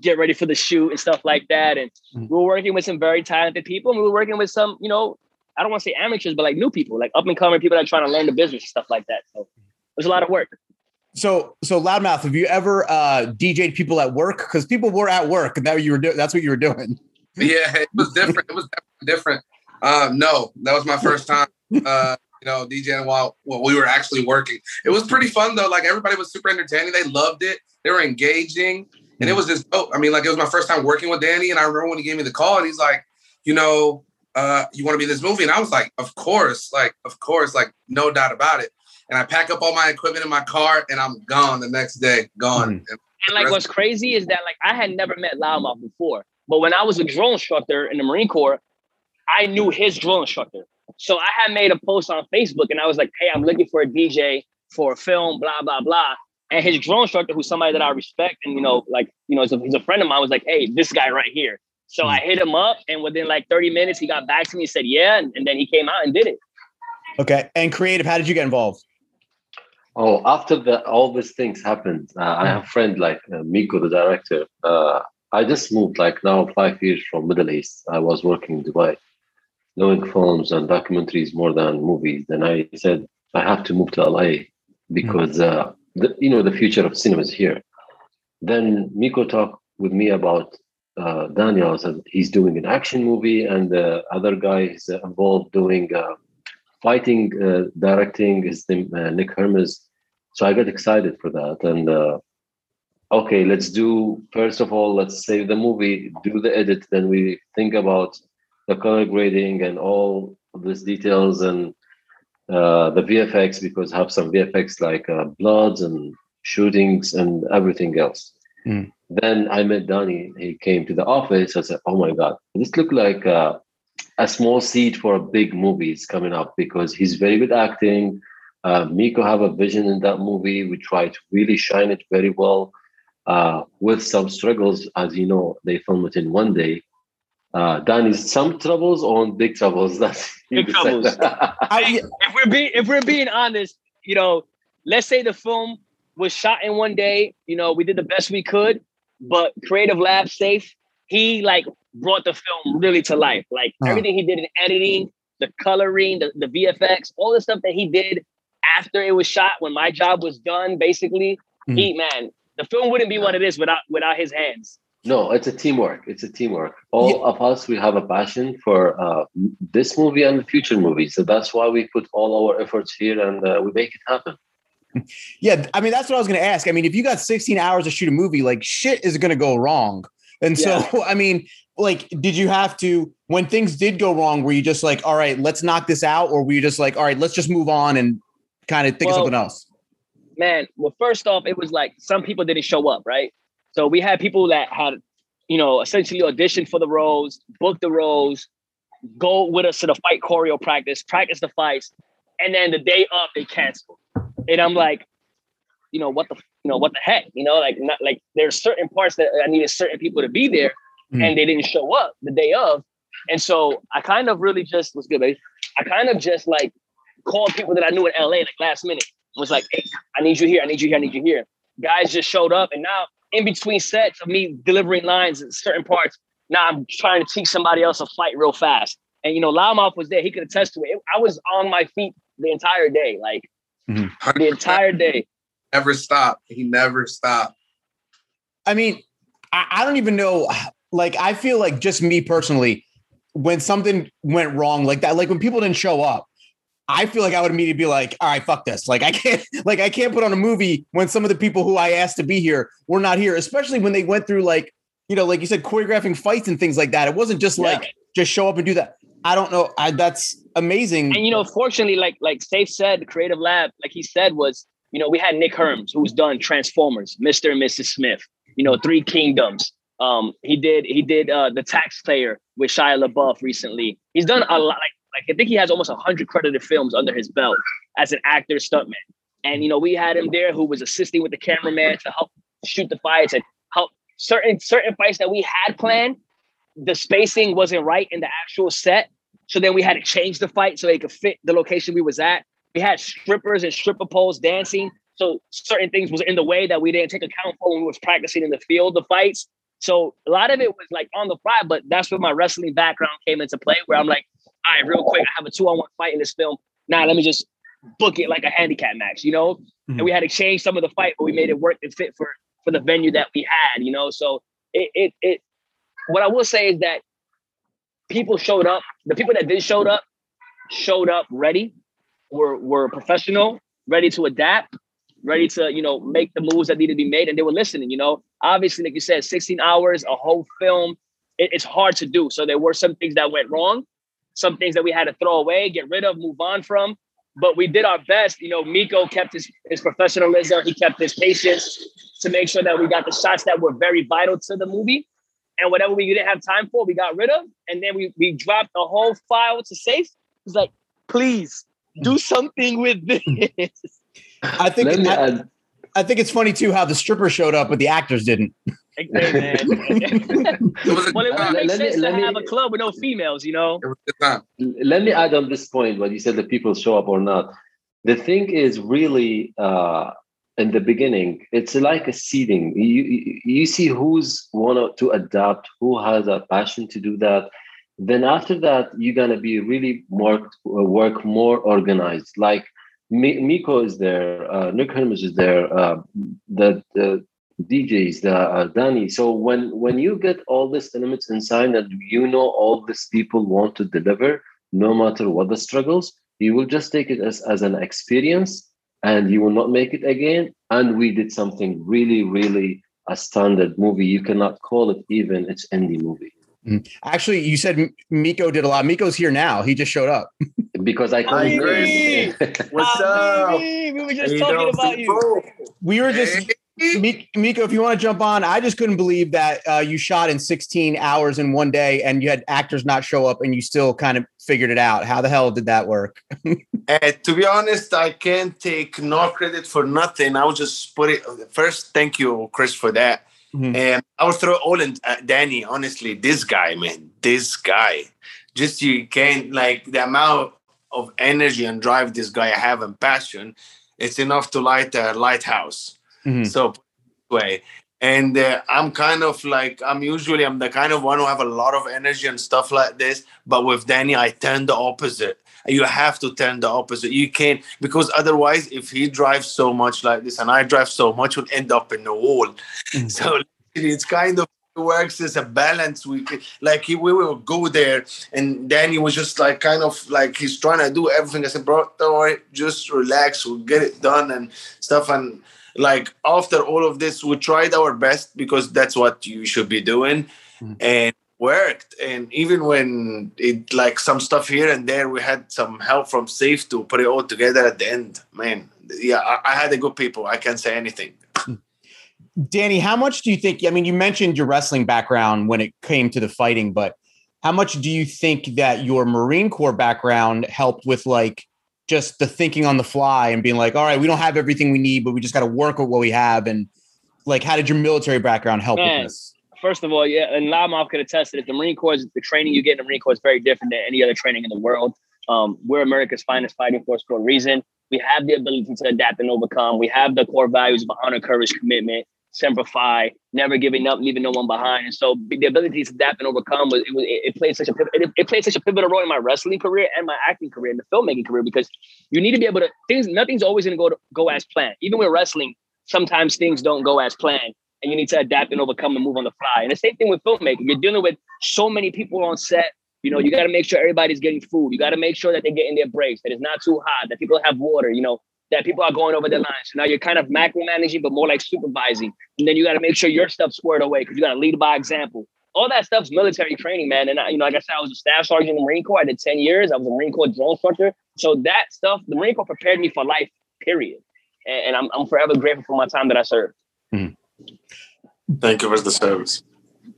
get ready for the shoot and stuff like that. And we were working with some very talented people, and we were working with some, you know, I don't want to say amateurs, but like new people, like up and coming people that are trying to learn the business and stuff like that. So there's a lot of work. So, so loudmouth, have you ever uh, DJ'd people at work? Because people were at work, and that you were doing. That's what you were doing. Yeah, it was different. it was different. Um, no, that was my first time. Uh, you know, DJing while, while we were actually working. It was pretty fun though. Like everybody was super entertaining. They loved it. They were engaging, and it was just. Oh, I mean, like it was my first time working with Danny, and I remember when he gave me the call, and he's like, you know, uh, you want to be in this movie? And I was like, of course, like, of course, like, no doubt about it. And I pack up all my equipment in my car, and I'm gone the next day, gone. Mm. And, and like, what's crazy is that like I had never met Loudmouth before, but when I was a drill instructor in the Marine Corps, I knew his drill instructor. So I had made a post on Facebook and I was like, hey, I'm looking for a DJ for a film, blah, blah, blah. And his drill instructor, who's somebody that I respect and, you know, like, you know, he's a, he's a friend of mine, was like, hey, this guy right here. So I hit him up and within like 30 minutes, he got back to me and said, yeah. And, and then he came out and did it. Okay. And creative, how did you get involved? Oh, after that, all these things happened. Uh, I have a friend like uh, Miko, the director. Uh, I just moved like now five years from Middle East. I was working in Dubai knowing films and documentaries more than movies, then I said I have to move to LA because mm-hmm. uh, the, you know the future of cinema is here. Then Miko talked with me about uh, Daniel. Said he's doing an action movie, and the other guy is involved doing uh, fighting, uh, directing. His name uh, Nick Hermes. So I got excited for that, and uh, okay, let's do first of all, let's save the movie, do the edit, then we think about the color grading and all these details and uh, the VFX because have some VFX like uh, bloods and shootings and everything else. Mm. Then I met Danny. He came to the office. I said, "Oh my god, this looked like uh, a small seed for a big movie is coming up because he's very good acting. Uh, Miko have a vision in that movie. We try to really shine it very well uh, with some struggles. As you know, they film it in one day uh, Danny, some troubles or big troubles? (laughs) That's big troubles. I, if we're being if we're being honest, you know, let's say the film was shot in one day. You know, we did the best we could, but Creative Lab Saif, he like brought the film really to life. Like uh everything he did in editing, the coloring, the, the VFX, all the stuff that he did after it was shot, when my job was done, basically, mm he man, the film wouldn't be what it is without without his hands. No, it's a teamwork. It's a teamwork. All yeah. of us, we have a passion for uh, this movie and the future movies. So that's why we put all our efforts here and uh, we make it happen. (laughs) Yeah, I mean that's what I was going to ask. I mean, if you got 16 hours to shoot a movie, like shit is going to go wrong. And so, yeah. (laughs) I mean, like, did you have to when things did go wrong? Were you just like, all right, let's knock this out, or were you just like, all right, let's just move on and kind of think well, of something else? Man, well, first off, it was like some people didn't show up, right? So we had people that had, you know, essentially auditioned for the roles, booked the roles, go with us to the fight choreo practice, practice the fights, and then the day of they canceled. And I'm like, you know, what the you know, what the heck? You know, like not like there's certain parts that I needed certain people to be there mm. and they didn't show up the day of. And so I kind of really just was good, baby. I kind of just like called people that I knew in LA like last minute. Was like, hey, I need you here, I need you here, I need you here. Guys just showed up and now in between sets of me delivering lines in certain parts, now I'm trying to teach somebody else a fight real fast. And you know, Loudmouth was there; he could attest to it. I was on my feet the entire day, like mm-hmm. the entire day. Never stopped. He never stopped. I mean, I, I don't even know. Like, I feel like just me personally, when something went wrong like that, like when people didn't show up, I feel like I would immediately be like, all right, fuck this. Like I can't (laughs) like I can't put on a movie when some of the people who I asked to be here were not here, especially when they went through like, you know, like you said, choreographing fights and things like that. It wasn't just yeah. like just show up and do that. I don't know. I, that's amazing. And you know, fortunately, like like Saif said, the creative lab, like he said, was you know we had Nick Herms, who's done Transformers, Mr. and Mrs. Smith. you know, Three Kingdoms. Um, he did he did uh, the Taxpayer with Shia LaBeouf recently. He's done a lot. Like like I think he has almost hundred credited films under his belt as an actor stuntman. And you know, we had him there who was assisting with the cameraman to help shoot the fights and help certain certain fights that we had planned. The spacing wasn't right in the actual set, so then we had to change the fight so they could fit the location we was at. We had strippers and stripper poles dancing, so certain things was in the way that we didn't take account for when we was practicing in the field, the fights. So a lot of it was like on the fly, but that's where my wrestling background came into play, where I'm like, all right, real quick, I have a two-on-one fight in this film. Now let me just book it like a handicap match, you know? Mm-hmm. And we had to change some of the fight, but we made it work and fit for for the venue that we had, you know. So it it it what I will say is that people showed up, the people that did showed up showed up ready, were were professional, ready to adapt, ready to, you know, make the moves that needed to be made. And they were listening, you know. Obviously, like you said, 16 hours, a whole film, it, it's hard to do. So there were some things that went wrong, some things that we had to throw away, get rid of, move on from. But we did our best. You know, Miko kept his, his professionalism, he kept his patience to make sure that we got the shots that were very vital to the movie. And whatever we didn't have time for, we got rid of. And then we we dropped the whole file to Saif. It's like, please do something with this. I think it, I, I think it's funny too how the stripper showed up, but the actors didn't. (laughs) Hey, (laughs) well, it would make sense to have a club with no females, you know. Let me add on this point what you said the people show up or not. The thing is really uh, in the beginning, it's like a seeding. You you see who's want to adapt, who has a passion to do that. Then after that, you're gonna be really more work more organized. Like Miko is there, uh, Nick Hermes is there, uh, the, the DJs, the uh, Danny. So when when you get all these elements inside that you know all these people want to deliver, no matter what the struggles, you will just take it as, as an experience and you will not make it again. And we did something really, really a standard movie. You cannot call it even it's indie movie. Mm. Actually, you said Miko did a lot. Miko's here now. He just showed up. (laughs) because I couldn't. (laughs) What's up? We were just talking about you. We were just Miko. If you want to jump on, I just couldn't believe that uh, you shot in 16 hours in one day, and you had actors not show up, and you still kind of figured it out. How the hell did that work? (laughs) uh, to be honest, I can't take no credit for nothing. I will just put it first. Thank you, Chris, for that. Mm-hmm. And I would throw all in uh, Danny. Honestly, this guy, man, this guy, just you can't like the amount of energy and drive this guy have and passion, it's enough to light a lighthouse. Mm-hmm. So way. And uh, I'm kind of like I'm usually I'm the kind of one who have a lot of energy and stuff like this. But with Danny, I turn the opposite. You have to turn the opposite. You can't because otherwise, if he drives so much like this and I drive so much, we'll end up in the wall. Mm-hmm. So it's kind of works as a balance. We like he, we will go there, and Danny was just like kind of like he's trying to do everything. I said, bro, don't worry, just relax. We'll get it done and stuff. And like after all of this, we tried our best because that's what you should be doing, mm-hmm. and worked. And even when it like some stuff here and there, we had some help from Saif to put it all together at the end. Man, yeah, I, I had a good people. I can't say anything. Danny, how much do you think? I mean, you mentioned your wrestling background when it came to the fighting, but how much do you think that your Marine Corps background helped with like just the thinking on the fly and being like, all right, we don't have everything we need, but we just got to work with what we have? And like, how did your military background help Man, with this? First of all, yeah, and Loudmouth could attest that the Marine Corps, the training you get in the Marine Corps is very different than any other training in the world. Um, we're America's finest fighting force for a reason. We have the ability to adapt and overcome. We have the core values of honor, courage, commitment. Semper Fi, never giving up, leaving no one behind. And so the ability to adapt and overcome was it, was, it played such a it, it played such a pivotal role in my wrestling career and my acting career and the filmmaking career because you need to be able to things. Nothing's always going to go go as planned. Even with wrestling, sometimes things don't go as planned, and you need to adapt and overcome and move on the fly. And the same thing with filmmaking. You're dealing with so many people on set. You know, you got to make sure everybody's getting food. You got to make sure that they're getting their breaks, that it's not too hot, that people have water. You know, that people are going over their lines. So now you're kind of macro-managing, but more like supervising. And then you got to make sure your stuff's squared away because you got to lead by example. All that stuff's military training, man. And I, you know, like I said, I was a staff sergeant in the Marine Corps. I did 10 years. I was a Marine Corps drone instructor. So that stuff, the Marine Corps prepared me for life, period. And, and I'm, I'm forever grateful for my time that I served. Mm-hmm. Thank you for the service.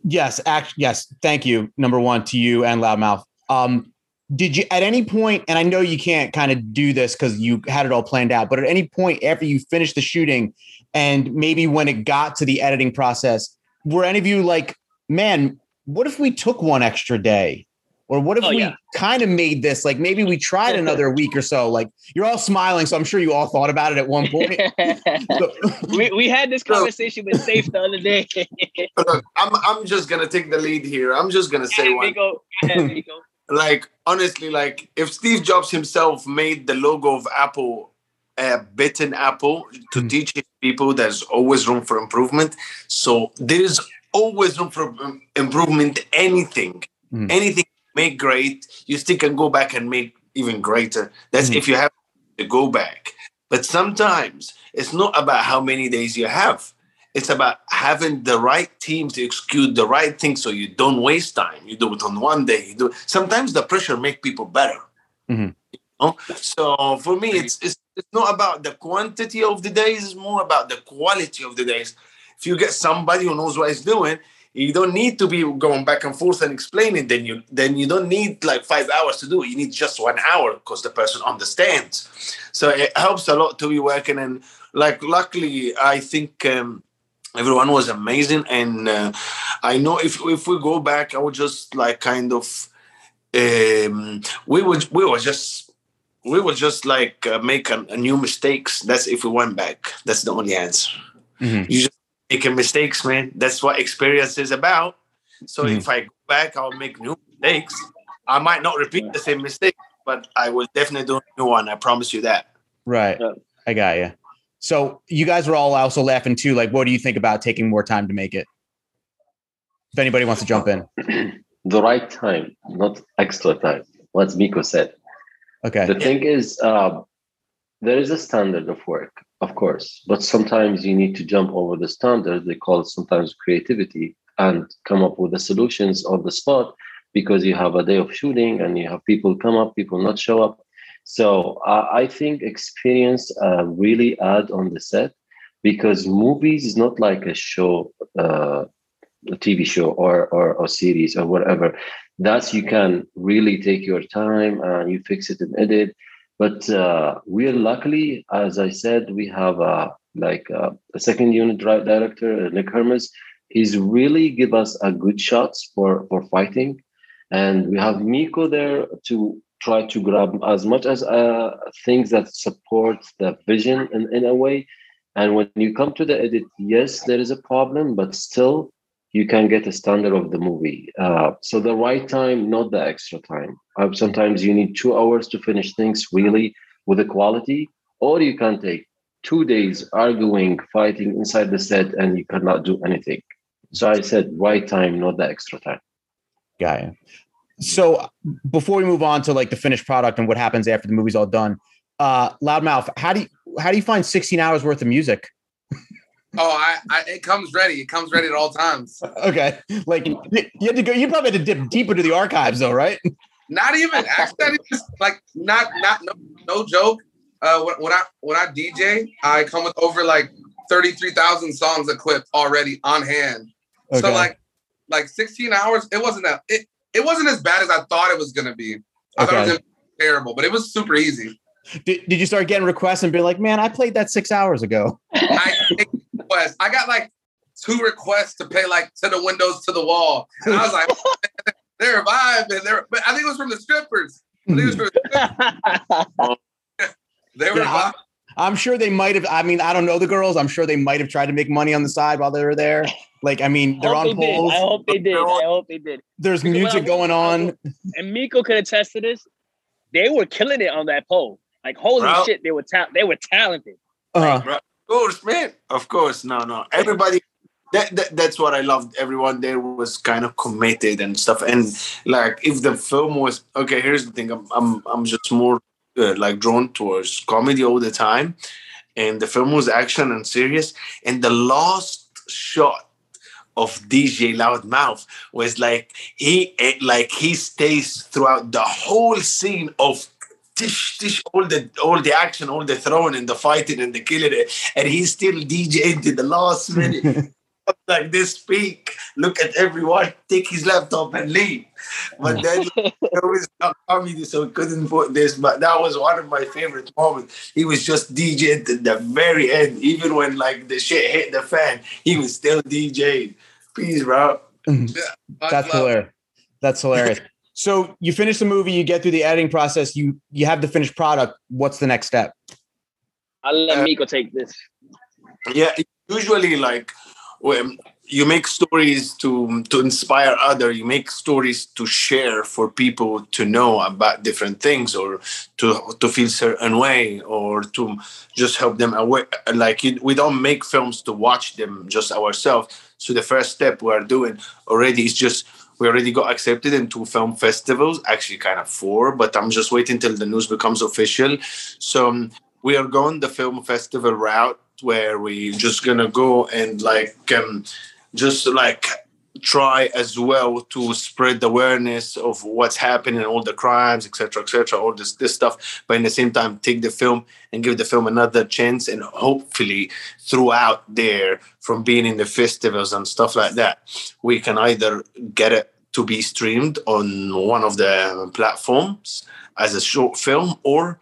Yes, act, yes. Thank you. Number one to you and Loudmouth. Um, did you at any point, and I know you can't kind of do this because you had it all planned out, but at any point after you finished the shooting and maybe when it got to the editing process, were any of you like, man, what if we took one extra day? Or what if Oh, we yeah. kind of made this like maybe we tried (laughs) another week or so? Like you're all smiling, so I'm sure you all thought about it at one point. (laughs) So- we, we had this (laughs) conversation with Saif the other day. Look, I'm I'm just gonna take the lead here. I'm just gonna say Hey, one. Miko. Hey, Like honestly, like if Steve Jobs himself made the logo of Apple a bitten apple to Mhm. teach people there's always room for improvement. So there is always room for improvement. Anything, Mhm. anything make great, you still can go back and make even greater. That's Mhm. if you have to go back. But sometimes it's not about how many days you have. It's about having the right team to execute the right thing so you don't waste time. You do it on one day. You do sometimes the pressure make people better. Mhm. You know? So for me, it's, it's it's not about the quantity of the days, it's more about the quality of the days. If you get somebody who knows what he's doing, you don't need to be going back and forth and explaining. Then you then you don't need like five hours to do it. You need just one hour because the person understands. So it helps a lot to be working. And like luckily, I think um, everyone was amazing. And uh, I know if if we go back, I would just like kind of um, we would we were just we would just like uh, make a, a new mistakes. That's if we went back. That's the only answer. Mhm. You just making mistakes, man. That's what experience is about. So Mhm. if I go back, I'll make new mistakes. I might not repeat the same mistake, but I will definitely do a new one. I promise you that. Right. Yeah. I got you. So you guys were all also laughing too. Like, what do you think about taking more time to make it? If anybody wants to jump in. (clears throat) the right time, not extra time. What Miko said. Okay. The thing is, uh, there is a standard of work, of course, but sometimes you need to jump over the standard. They call it sometimes creativity and come up with the solutions on the spot because you have a day of shooting and you have people come up, people not show up. So I think experience uh, really add on the set because movies is not like a show, uh, a TV show or, or or series or whatever. That's you can really take your time and you fix it and edit. But uh, we are luckily, as I said, we have a like uh, a second unit director, uh, Nick Hermes. He's really give us a good shots for for fighting, and we have Miko there to try to grab as much as uh, things that support the vision in, in a way. And when you come to the edit, yes, there is a problem, but still you can get a standard of the movie. Uh, so the right time, not the extra time. Uh, sometimes you need two hours to finish things really with the quality, or you can take two days arguing, fighting inside the set, and you cannot do anything. So I said right time, not the extra time. Got you. So before we move on to like the finished product and what happens after the movie's all done, uh, Loudmouth, how do you how do you find 16 hours worth of music? (laughs) Oh, I, I it comes ready. It comes ready at all times. Okay, like you, had to go. You probably had to dip deep into the archives, though, right? Not even actually, just like not not no, no joke. Uh, when, when I when I DJ, I come with over like thirty three thousand songs equipped already on hand. Okay. So like like sixteen hours. It wasn't that it it wasn't as bad as I thought it was gonna be. I thought it was Okay. terrible, but it was super easy. Did, did you start getting requests and be like, man, I played that six hours ago? I requests. I got like two requests to pay like to the windows to the wall, and I was like, (laughs) they're vibing. They're, but I think it was from the strippers. I think it was from the (laughs) They were Yeah, vibing. I'm sure they might have. I mean, I don't know the girls. I'm sure they might have tried to make money on the side while they were there. Like, I mean, they're I on hope they did. I hope they did. I hope they did. There's Because music I- going on. And Miko could attest to this. They were killing it on that pole. Like holy Bro. shit, they were ta- they were talented. Uh, Of course, man. Of course. No, no. Everybody. That, that that's what I loved. Everyone there was kind of committed and stuff. And like, if the film was okay, here's the thing. I'm I'm I'm just more uh, like drawn towards comedy all the time, and the film was action and serious. And the last shot of DJ Loudmouth was like he eh, like he stays throughout the whole scene of tish tish all the all the action, all the throwing and the fighting and the killing and he's still DJing to the last minute. (laughs) like this speak, look at everyone, take his laptop and leave. But then it was not comedy, so we couldn't put this. But that was one of my favorite moments. He was just DJing at the very end, even when like the shit hit the fan, he was still DJing. Peace, bro. (laughs) That's hilarious. That's hilarious. So you finish the movie, you get through the editing process, you you have the finished product. What's the next step? I'll let Uh, Miko take this. Yeah, usually like when you make stories to to inspire other, you make stories to share for people to know about different things or to to feel certain way or to just help them aware. Like it, we don't make films to watch them just ourselves. So the first step we're doing already is just we already got accepted into film festivals, actually kind of four, but I'm just waiting till the news becomes official. So um, we are going the film festival route where we're just gonna go and like um, just like try as well to spread the awareness of what's happening all the crimes etc etc all this this stuff. But in the same time take the film and give the film another chance and hopefully throughout there from being in the festivals and stuff like that we can either get it to be streamed on one of the platforms as a short film or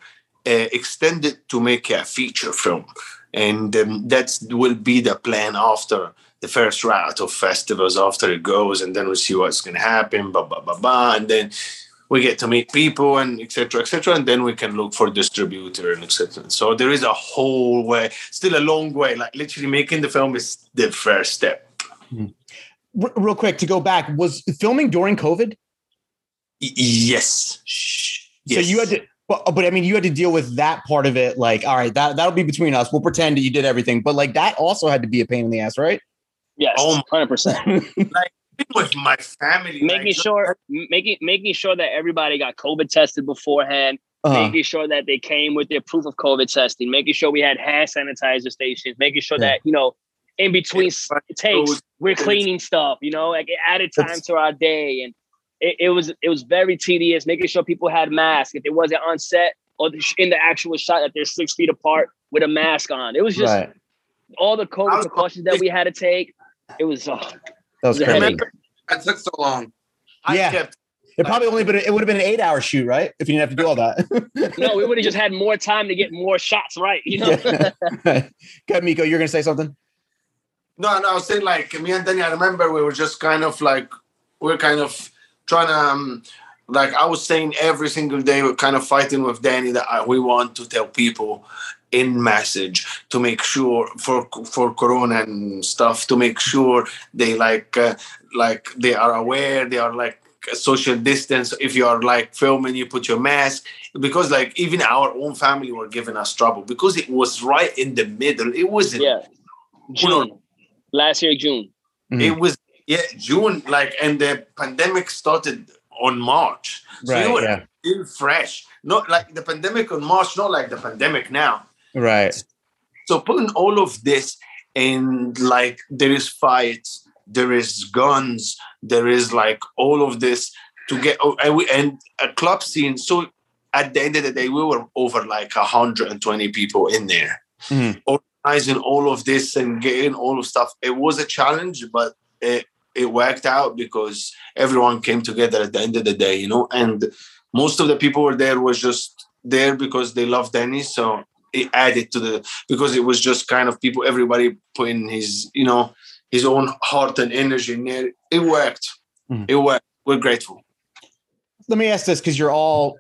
uh, extend it to make a feature film. And um, that will be the plan after the first route of festivals after it goes and then we'll see what's going to happen blah blah blah blah and then we get to meet people and etc etc and then we can look for distributor and etc so there is a whole way still a long way like literally making the film is the first step hmm. R- real quick to go back, was filming during COVID? Y- yes So you had to, but, but I mean, you had to deal with that part of it. Like, all right, that that'll be between us. We'll pretend that you did everything, but like that also had to be a pain in the ass, right? Yes, Oh hundred percent. (laughs) Like with my family Making like, sure, making making sure that everybody got COVID tested beforehand. Uh-huh. Making sure that they came with their proof of COVID testing. Making sure we had hand sanitizer stations. Making sure Yeah. that you know, in between takes, we're cleaning stuff. You know, like it added time to our day, and it, it was it was very tedious. Making sure people had masks if it wasn't on set or in the actual shot that they're six feet apart with a mask on. It was just right. all the COVID precautions that we had to take. It was uh, That was crazy. That took so long. I Yeah. kept It probably only been it would have been an eight hour shoot, right? If you didn't have to do all that. (laughs) no, we would have just had more time to get more shots right. You know, Yeah. (laughs) Go ahead, Miko. You're gonna say something. No, no, I was saying like me and Danny. I remember we were just kind of like we are kind of trying to um, like I was saying every single day we're kind of fighting with Danny that I, we want to tell people in message to make sure for for Corona and stuff to make sure they like uh, like they are aware they are like social distance if you are like filming you put your mask because like even our own family were giving us trouble because it was right in the middle it wasn't yeah. June last year, June. Mhm. it was yeah june like and the pandemic started on march so Right. you were Yeah. still fresh not like the pandemic on march not like the pandemic now Right. so putting all of this and like there is fights there is guns there is like all of this to get oh, and, we, and a club scene so at the end of the day we were over like 120 people in there Mhm. organizing all of this and getting all of stuff it was a challenge but it it worked out because everyone came together at the end of the day you know and most of the people were there was just there because they love Danny so it added to the because it was just kind of people everybody putting his you know his own heart and energy in there it worked Mhm. it worked we're grateful Let me ask this because you're all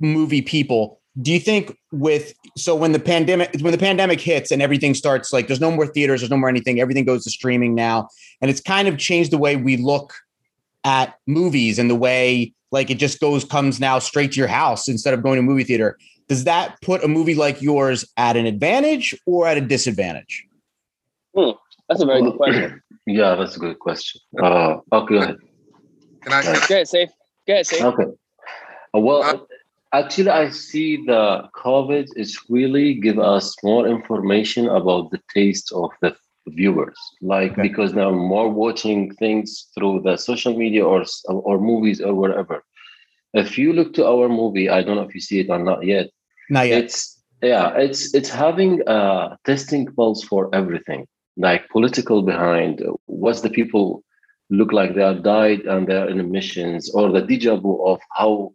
movie people. Do you think with so when the pandemic when the pandemic hits and everything starts like there's no more theaters, there's no more anything, everything goes to streaming now, and it's kind of changed the way we look at movies and the way like it just goes comes now straight to your house instead of going to movie theater. Does that put a movie like yours at an advantage or at a disadvantage? That's a very good (clears throat) question. Yeah, that's a good question. Uh, okay, go ahead. Can I? Go ahead, Saif. Go ahead, Saif. Okay. Uh, well, actually, I see the COVID is really give us more information about the taste of the viewers. Like Okay. because now more watching things through the social media or or movies or whatever. If you look to our movie, I don't know if you see it or not yet. Not yet. It's yeah, it's it's having a testing pulse for everything. like political behind. What's the people look like they are died and they're in missions, or the deja vu of how,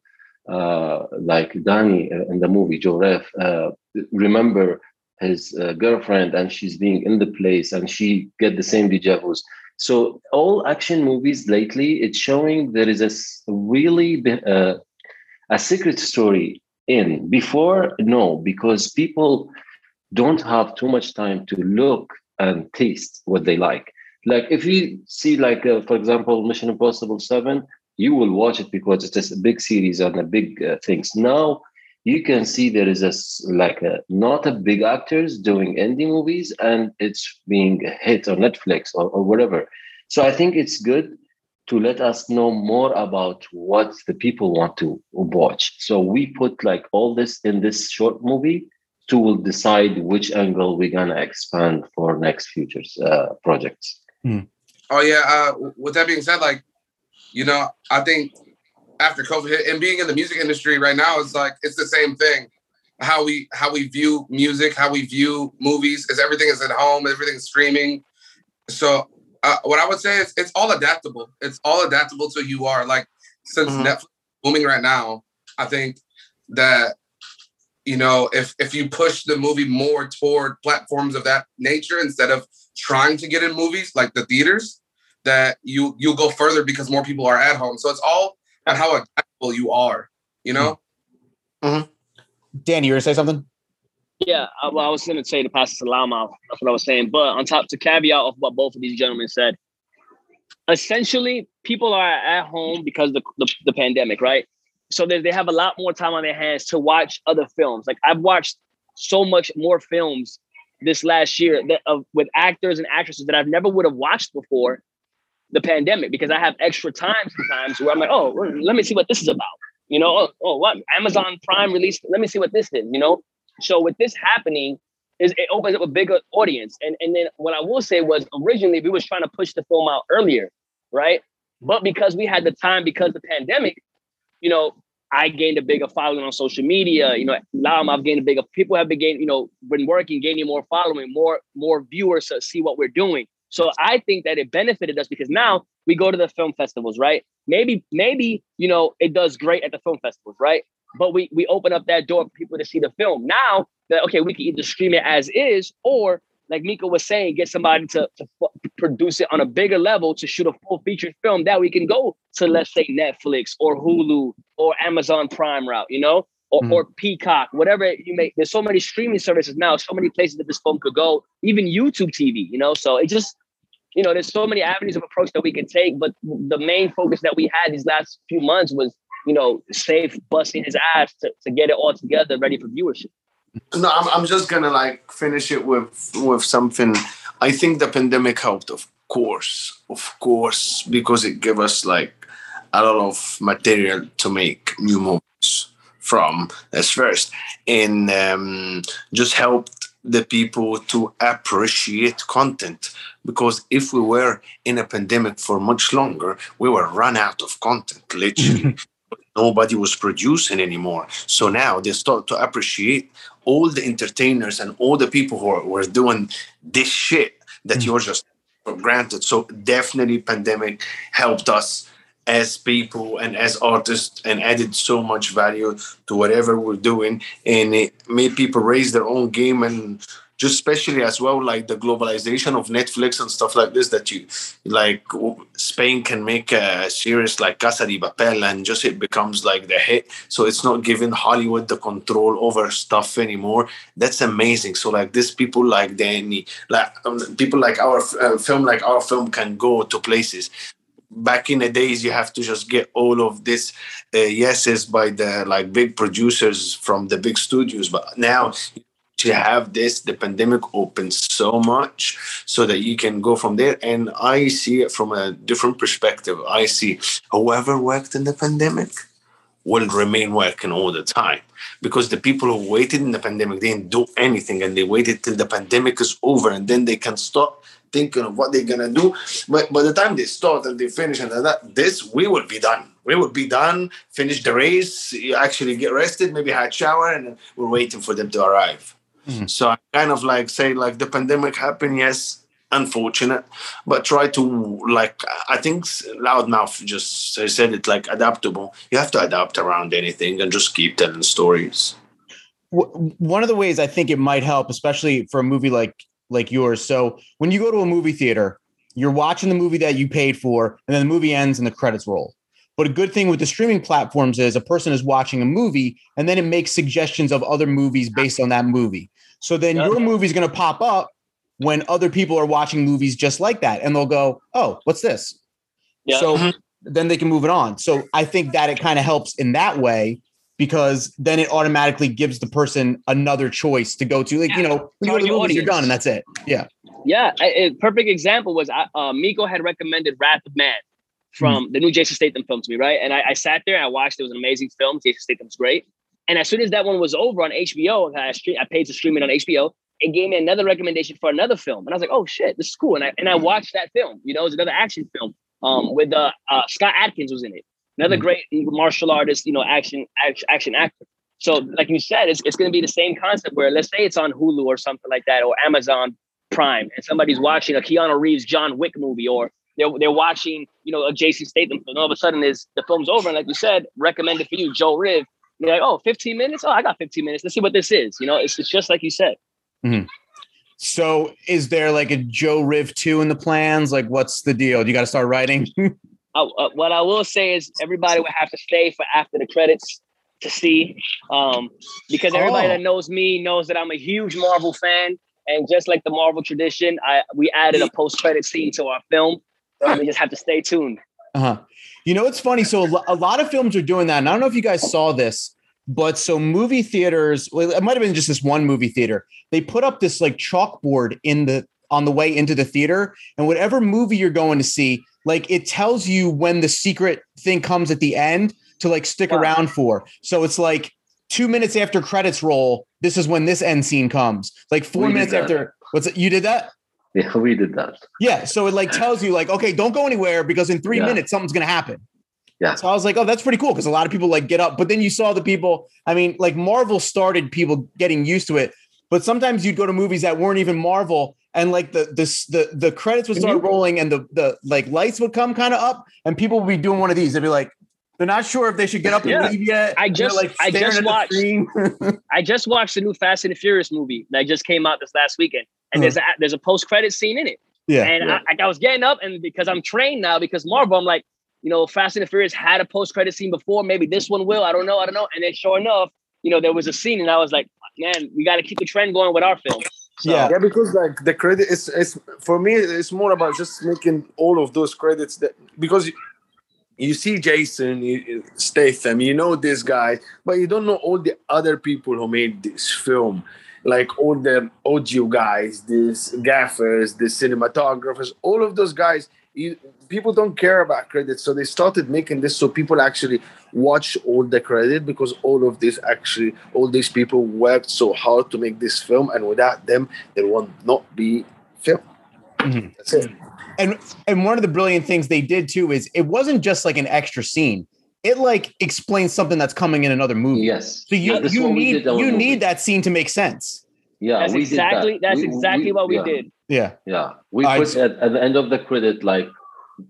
uh, like Danny uh, in the movie Joe Ref, uh, remember his uh, girlfriend and she's being in the place and she get the same deja vu's. So all action movies lately, it's showing there is a really uh, a secret story in. Before, no, because people don't have too much time to look and taste what they like. Like if you see, like uh, for example, Mission Impossible Seven, you will watch it because it's a big series and a big uh, things. Now you can see there is a like a not a big actors doing indie movies and it's being a hit on Netflix or, or whatever. So I think it's good to let us know more about what the people want to watch. So we put like all this in this short movie to will decide which angle we're gonna expand for next futures uh, projects. Hmm. Oh yeah. Uh, with that being said, like you know, I think after COVID hit and being in the music industry right now, it's like it's the same thing. How we how we view music, how we view movies, is everything is at home, everything's streaming. So uh, what I would say is it's all adaptable. It's all adaptable to who you are. Like since mm-hmm. Netflix booming right now, I think that you know if if you push the movie more toward platforms of that nature instead of trying to get in movies like the theaters, that you you'll go further because more people are at home. So it's all at how adaptable you are. You know. Mm-hmm. Danny, you were to say something? Yeah, I, well, I was going to say to pass salam off. That's what I was saying. But on top to caveat of what both of these gentlemen said, essentially, people are at home because the, the, the pandemic, right? So they, they have a lot more time on their hands to watch other films. Like I've watched so much more films this last year that uh, with actors and actresses that I've never would have watched before the pandemic because I have extra time sometimes where I'm like, oh, let me see what this is about. You know, oh, oh what Amazon Prime released. Let me see what this is. You know, so with this happening, is it opens up a bigger audience. And and then what I will say was originally we was trying to push the film out earlier, right? But because we had the time because the pandemic, you know, I gained a bigger following on social media. You know, now I've gained a bigger people have been gaining, you know, been working, gaining more following, more more viewers to see what we're doing. So I think that it benefited us because now we go to the film festivals, right? Maybe, maybe, you know, it does great at the film festivals, right? But we we open up that door for people to see the film. Now that okay, we can either stream it as is, or like Miko was saying, get somebody to, to f- produce it on a bigger level to shoot a full featured film that we can go to, let's say, Netflix or Hulu or Amazon Prime route, you know, or, mm. or Peacock, whatever you may. There's so many streaming services now, so many places that this film could go, even YouTube TV, you know. So it just, you know, there's so many avenues of approach that we can take. But the main focus that we had these last few months was you know, Saif busting his ass to, to get it all together ready for viewership. No, I'm, I'm just gonna like finish it with with something. I think the pandemic helped, of course, of course, because it gave us like a lot of material to make new movies from. That's first, and um, just helped the people to appreciate content because if we were in a pandemic for much longer we were run out of content literally (laughs) nobody was producing anymore. So now they start to appreciate all the entertainers and all the people who are, were doing this shit that mm-hmm. you're just for granted. So definitely pandemic helped us as people and as artists and added so much value to whatever we're doing. And it made people raise their own game and just especially as well like the globalization of netflix and stuff like this that you like spain can make a series like casa de papel and just it becomes like the hit. So it's not giving hollywood the control over stuff anymore. That's amazing. So like this people like danny like um, people like our uh, film like our film can go to places back in the days you have to just get all of this uh, yeses by the like big producers from the big studios. But now to have this the pandemic opens so much so that you can go from there. And i see it from a different perspective. I see whoever worked in the pandemic will remain working all the time. Because the people who waited in the pandemic they didn't do anything and they waited till the pandemic is over and then they can stop thinking of what they're gonna do but by the time they start and they finish and that this we will be done we would be done finish the race actually get rested maybe had shower and we're waiting for them to arrive Mm. So I kind of like say like the pandemic happened, yes, unfortunate, but try to like I think Loudmouth just I said it like adaptable. You have to adapt around anything and just keep telling stories. One of the ways I think it might help, especially for a movie like like yours. So when you go to a movie theater, you're watching the movie that you paid for, and then the movie ends and the credits roll. But a good thing with the streaming platforms is a person is watching a movie and then it makes suggestions of other movies based on that movie. So then your movie is going to pop up when other people are watching movies just like that and they'll go, "Oh, what's this?" Yeah. So mm-hmm. then they can move it on. So I think that it kind of helps in that way because then it automatically gives the person another choice to go to. Like, yeah. you know, when you go to the movies, you're done and that's it. Yeah. Yeah. A, a perfect example was uh, Miko had recommended Wrath of Man from mm the new Jason Statham film to me, right? And I, I, sat there and I watched. It was an amazing film. Jason Statham's great. And as soon as that one was over on HBO, I, stream, I paid to stream it on HBO it gave me another recommendation for another film. And I was like, oh shit, this is cool. And I and I watched that film. You know, it was another action film. Um, with uh, uh Scott Adkins was in it. Another mm-hmm. great martial artist, you know, action action, action actor. So, like you said, it's, it's going to be the same concept where let's say it's on Hulu or something like that, or Amazon Prime, and somebody's watching a Keanu Reeves John Wick movie, or they're, they're watching, you know, a Jason Statham. And all of a sudden, is the film's over, and like you said, recommended for you, Joe Riv. You're like, oh, 15 minutes? Oh, I got 15 minutes. Let's see what this is. You know, it's, it's just like you said. Mm-hmm. So is there like a Joe Riv 2 in the plans? Like what's the deal? You got to start writing? (laughs) uh, uh, what I will say is everybody would have to stay for after the credits to see um, because everybody oh. that knows me knows that I'm a huge Marvel fan. And just like the Marvel tradition, I we added a post credit scene to our film. So we just have to stay tuned. Uh-huh. You know, it's funny. So a lot of films are doing that. And I don't know if you guys saw this, but so movie theaters, well, it might have been just this one movie theater. They put up this like chalkboard in the on the way into the theater, and whatever movie you're going to see, like it tells you when the secret thing comes at the end to like stick wow. around for. So it's like two minutes after credits roll, this is when this end scene comes. Like four we minutes after what's it? You did that? Yeah, we did that. Yeah. So it like tells you, like, okay, don't go anywhere because in three yeah. minutes something's gonna happen. Yeah. So I was like, oh, that's pretty cool because a lot of people like get up, but then you saw the people. I mean, like Marvel started people getting used to it, but sometimes you'd go to movies that weren't even Marvel, and like the the the, the credits would start rolling, and the the like lights would come kind of up, and people would be doing one of these. They'd be like, they're not sure if they should get up and yeah. leave yet. I just like I just watched (laughs) I just watched the new Fast and the Furious movie that just came out this last weekend, and uh-huh. there's a there's a post credit scene in it. Yeah, and yeah. I, I was getting up, and because I'm trained now, because Marvel, I'm like, you know, Fast and the Furious had a post credit scene before. Maybe this one will. I don't know. I don't know. And then, sure enough, you know, there was a scene, and I was like, man, we got to keep the trend going with our film. So. Yeah, yeah, because like the credit is, is for me, it's more about just making all of those credits that because you, you see Jason you, Statham, you know this guy, but you don't know all the other people who made this film, like all the audio guys, these gaffers, the cinematographers, all of those guys you, people don't care about credit so they started making this so people actually watch all the credit because all of this actually all these people worked so hard to make this film and without them there would not be film mm-hmm. that's it and and one of the brilliant things they did too is it wasn't just like an extra scene it like explains something that's coming in another movie yes so you, yeah, you need you need that scene to make sense yeah that's exactly that. that's we, exactly we, what we yeah. did yeah. Yeah. We put at, at the end of the credit, like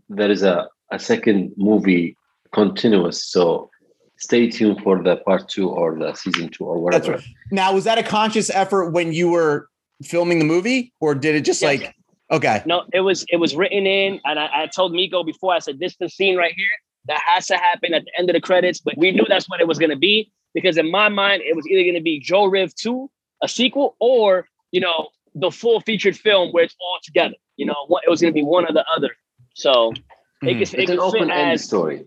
there is a, a second movie continuous. So stay tuned for the part two or the season two or whatever. Right. Now, was that a conscious effort when you were filming the movie, or did it just yes. like okay? No, it was it was written in, and I, I told Miko before. I said this is the scene right here that has to happen at the end of the credits, but we knew that's what it was going to be because in my mind it was either going to be Joe Riv two, a sequel, or you know the full featured film where it's all together. You know, what it was going to be one or the other. So mm-hmm. it, can, it can open as story.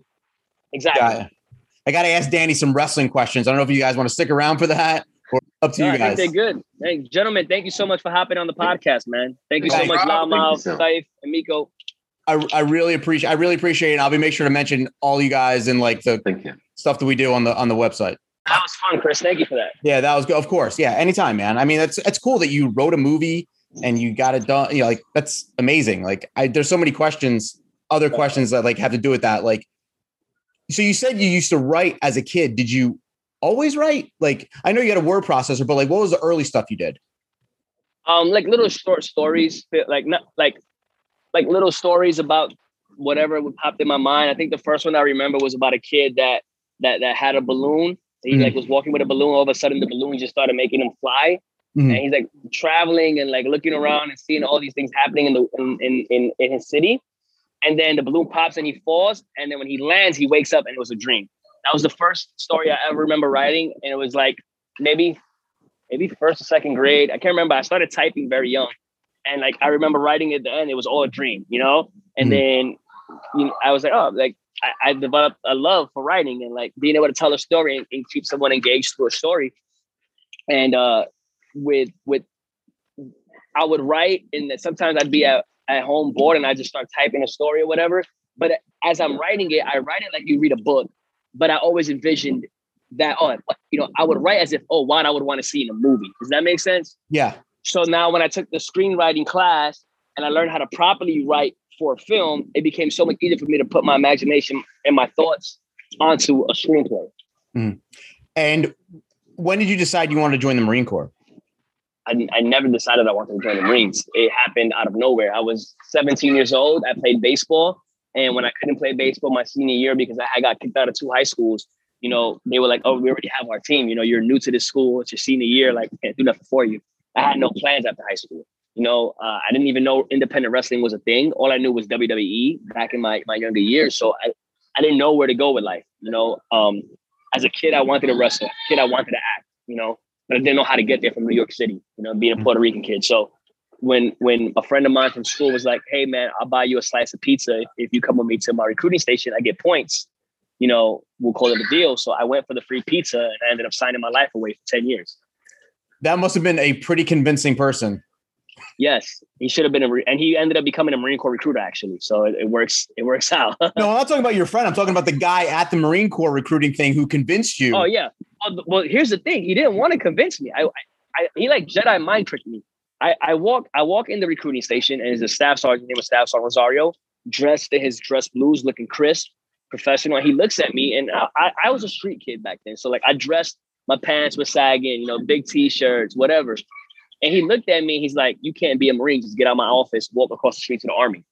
Exactly. Got I got to ask Danny some wrestling questions. I don't know if you guys want to stick around for that or up to no, you guys. they're good. Hey, gentlemen, thank you so much for hopping on the podcast, man. Thank you so much, Loudmouth, Saif, and Miko. I, I really appreciate I really appreciate it. I'll be make sure to mention all you guys and like the stuff that we do on the on the website. That was fun, Chris. Thank you for that. Yeah, that was good. Of course. Yeah, anytime, man. I mean, that's it's cool that you wrote a movie and you got it done. You know, like that's amazing. Like I there's so many questions, other questions that like have to do with that. Like, so you said you used to write as a kid. Did you always write? Like, I know you had a word processor, but like what was the early stuff you did? Um, like little short stories, like not like like little stories about whatever would popped in my mind. I think the first one I remember was about a kid that that that had a balloon. He mm-hmm. like was walking with a balloon. All of a sudden, the balloon just started making him fly. Mm-hmm. And he's like traveling and like looking around and seeing all these things happening in the in, in in in his city. And then the balloon pops and he falls. And then when he lands, he wakes up and it was a dream. That was the first story I ever remember writing. And it was like maybe maybe first or second grade. I can't remember. I started typing very young. And like I remember writing at the end, it was all a dream, you know? And mm-hmm. then you know, I was like, oh, like I, I, developed a love for writing and like being able to tell a story and, and keep someone engaged through a story. And uh, with with I would write, and sometimes I'd be at, at home bored, and I just start typing a story or whatever. But as I'm writing it, I write it like you read a book. But I always envisioned that, oh, you know, I would write as if, oh, what I would want to see in a movie. Does that make sense? Yeah. So now when I took the screenwriting class and I learned how to properly write for a film, it became so much easier for me to put my imagination and my thoughts onto a screenplay. Mm. And when did you decide you wanted to join the Marine Corps? I, I never decided I wanted to join the Marines. It happened out of nowhere. I was 17 years old. I played baseball. And when I couldn't play baseball my senior year because I got kicked out of two high schools, you know, they were like, oh, we already have our team. You know, you're new to this school. It's your senior year. Like, can't do nothing for you. I had no plans after high school. You know, uh, I didn't even know independent wrestling was a thing. All I knew was WWE back in my, my younger years. So I, I didn't know where to go with life. You know, um, as a kid, I wanted to wrestle. kid, I wanted to act, you know, I didn't know how to get there from New York City, you know, being a mm-hmm. Puerto Rican kid. So when when a friend of mine from school was like, hey man, I'll buy you a slice of pizza if, if you come with me to my recruiting station, I get points. You know, we'll call it a deal. So I went for the free pizza and I ended up signing my life away for 10 years. That must have been a pretty convincing person. Yes, he should have been a, and he ended up becoming a Marine Corps recruiter actually. So it, it works. It works (laughs) out. no, I'm not talking about your friend. I'm talking about the guy at the Marine Corps recruiting thing who convinced you. Oh yeah. Oh, well, well here's the thing. He didn't want to convince me. I, I, he like Jedi mind tricked me. I, I walk, I walk in the recruiting station, and there's a staff sergeant name was Staff Sergeant Rosario, dressed in his dress blues, looking crisp, professional. And he looks at me, and I, I was a street kid back then, so like I dressed, my pants were sagging, you know, big t-shirts, whatever. And he looked at me. He's like, "You can't be a Marine. Just get out of my office, walk across the street to the army."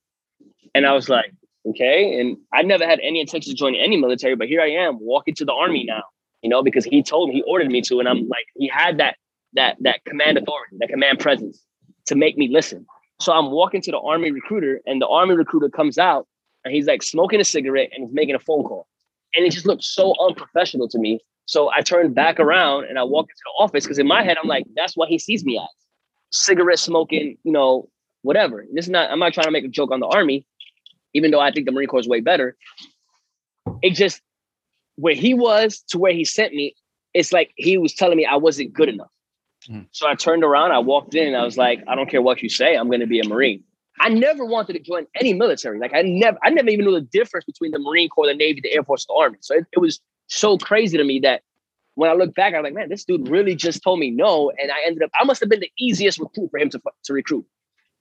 And I was like, "Okay." And I never had any intention of joining any military, but here I am, walking to the army now. You know, because he told me, he ordered me to, and I'm like, he had that that that command authority, that command presence to make me listen. So I'm walking to the army recruiter, and the army recruiter comes out, and he's like smoking a cigarette and he's making a phone call, and it just looked so unprofessional to me. So I turned back around and I walked into the office because in my head I'm like, that's what he sees me as cigarette smoking, you know, whatever. This is not, I'm not trying to make a joke on the army, even though I think the Marine Corps is way better. It just, where he was to where he sent me, it's like he was telling me I wasn't good enough. Mm. So I turned around, I walked in, and I was like, I don't care what you say, I'm going to be a Marine. I never wanted to join any military. Like I never, I never even knew the difference between the Marine Corps, the Navy, the Air Force, the Army. So it, it was so crazy to me that when I look back, I'm like, man, this dude really just told me no. And I ended up, I must have been the easiest recruit for him to, to recruit.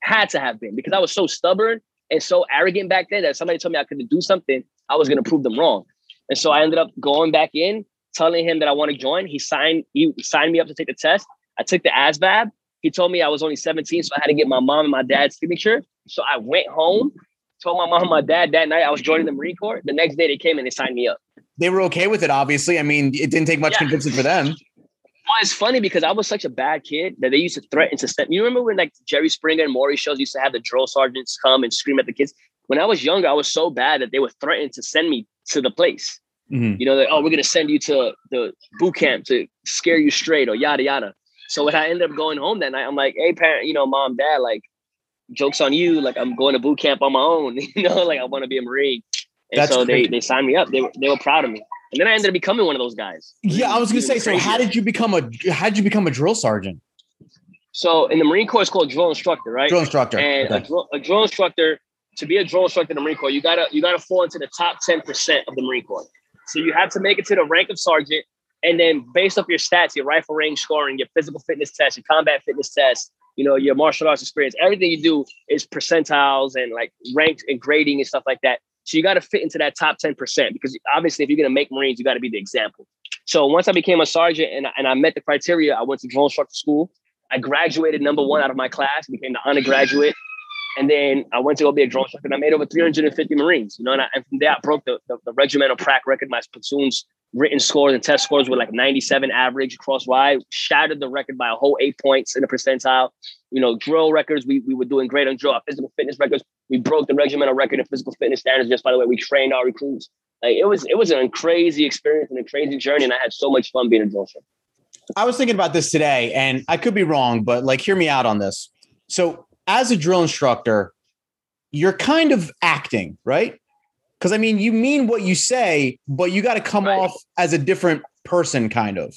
Had to have been because I was so stubborn and so arrogant back then that somebody told me I couldn't do something, I was going to prove them wrong. And so I ended up going back in, telling him that I want to join. He signed, he signed me up to take the test. I took the ASVAB. He told me I was only 17, so I had to get my mom and my dad's signature. So I went home, told my mom and my dad that night I was joining the Marine Corps. The next day they came and they signed me up they were okay with it. Obviously, I mean, it didn't take much yeah. convincing for them. Well, it's funny because I was such a bad kid that they used to threaten to send. You remember when like Jerry Springer and Maury shows used to have the drill sergeants come and scream at the kids? When I was younger, I was so bad that they were threatening to send me to the place. Mm-hmm. You know, like, oh, we're gonna send you to the boot camp to scare you straight or yada yada. So when I ended up going home that night, I'm like, hey, parent, you know, mom, dad, like, jokes on you. Like, I'm going to boot camp on my own. (laughs) you know, like I want to be a Marine. And That's so they, they signed me up. They were, they were proud of me. And then I ended up becoming one of those guys. Yeah, I was gonna say. So how did you become a how did you become a drill sergeant? So in the Marine Corps, it's called drill instructor, right? Drill instructor. And okay. a, drill, a drill instructor to be a drill instructor in the Marine Corps, you gotta you gotta fall into the top ten percent of the Marine Corps. So you have to make it to the rank of sergeant, and then based off your stats, your rifle range scoring, your physical fitness test, your combat fitness test, you know, your martial arts experience, everything you do is percentiles and like ranked and grading and stuff like that. So you got to fit into that top 10% because obviously, if you're going to make Marines, you got to be the example. So once I became a sergeant and, and I met the criteria, I went to drill instructor school. I graduated number one out of my class, became the honor graduate. And then I went to go be a drone instructor and I made over 350 Marines, you know, and, I, and from there I broke the, the, the regimental prac record. My platoon's written scores and test scores were like 97 average across wide, shattered the record by a whole eight points in the percentile. You know, drill records, we, we were doing great on drill. Our physical fitness records, we broke the regimental record in physical fitness standards just by the way we trained our recruits. Like it was it was a crazy experience and a crazy journey, and I had so much fun being a drill instructor. I was thinking about this today, and I could be wrong, but like, hear me out on this. So, as a drill instructor, you're kind of acting, right? Because I mean, you mean what you say, but you got to come right. off as a different person, kind of.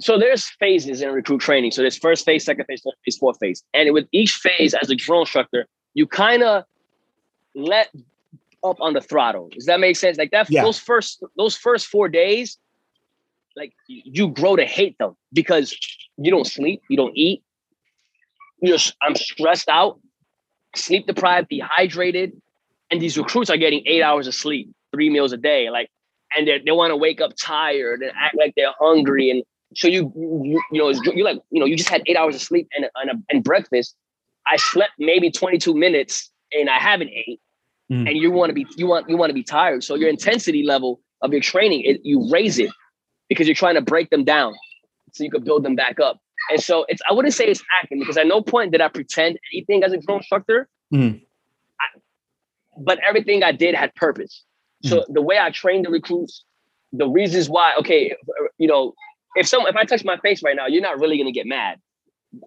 So there's phases in recruit training. So there's first phase, second phase, third phase, fourth phase, and with each phase, as a drill instructor, you kind of let up on the throttle. Does that make sense? Like that, yeah. those first those first four days, like you grow to hate them because you don't sleep, you don't eat. You're I'm stressed out, sleep deprived, dehydrated, and these recruits are getting eight hours of sleep, three meals a day, like, and they want to wake up tired and act like they're hungry, and so you you, you know you like you know you just had eight hours of sleep and and, and breakfast. I slept maybe 22 minutes and I haven't ate, mm. and you want to be you want you want to be tired. So your intensity level of your training, it, you raise it because you're trying to break them down so you could build them back up. And so it's I wouldn't say it's acting because at no point did I pretend anything as a drill instructor. Mm. But everything I did had purpose. So mm. the way I trained the recruits, the reasons why, okay, you know, if some if I touch my face right now, you're not really gonna get mad.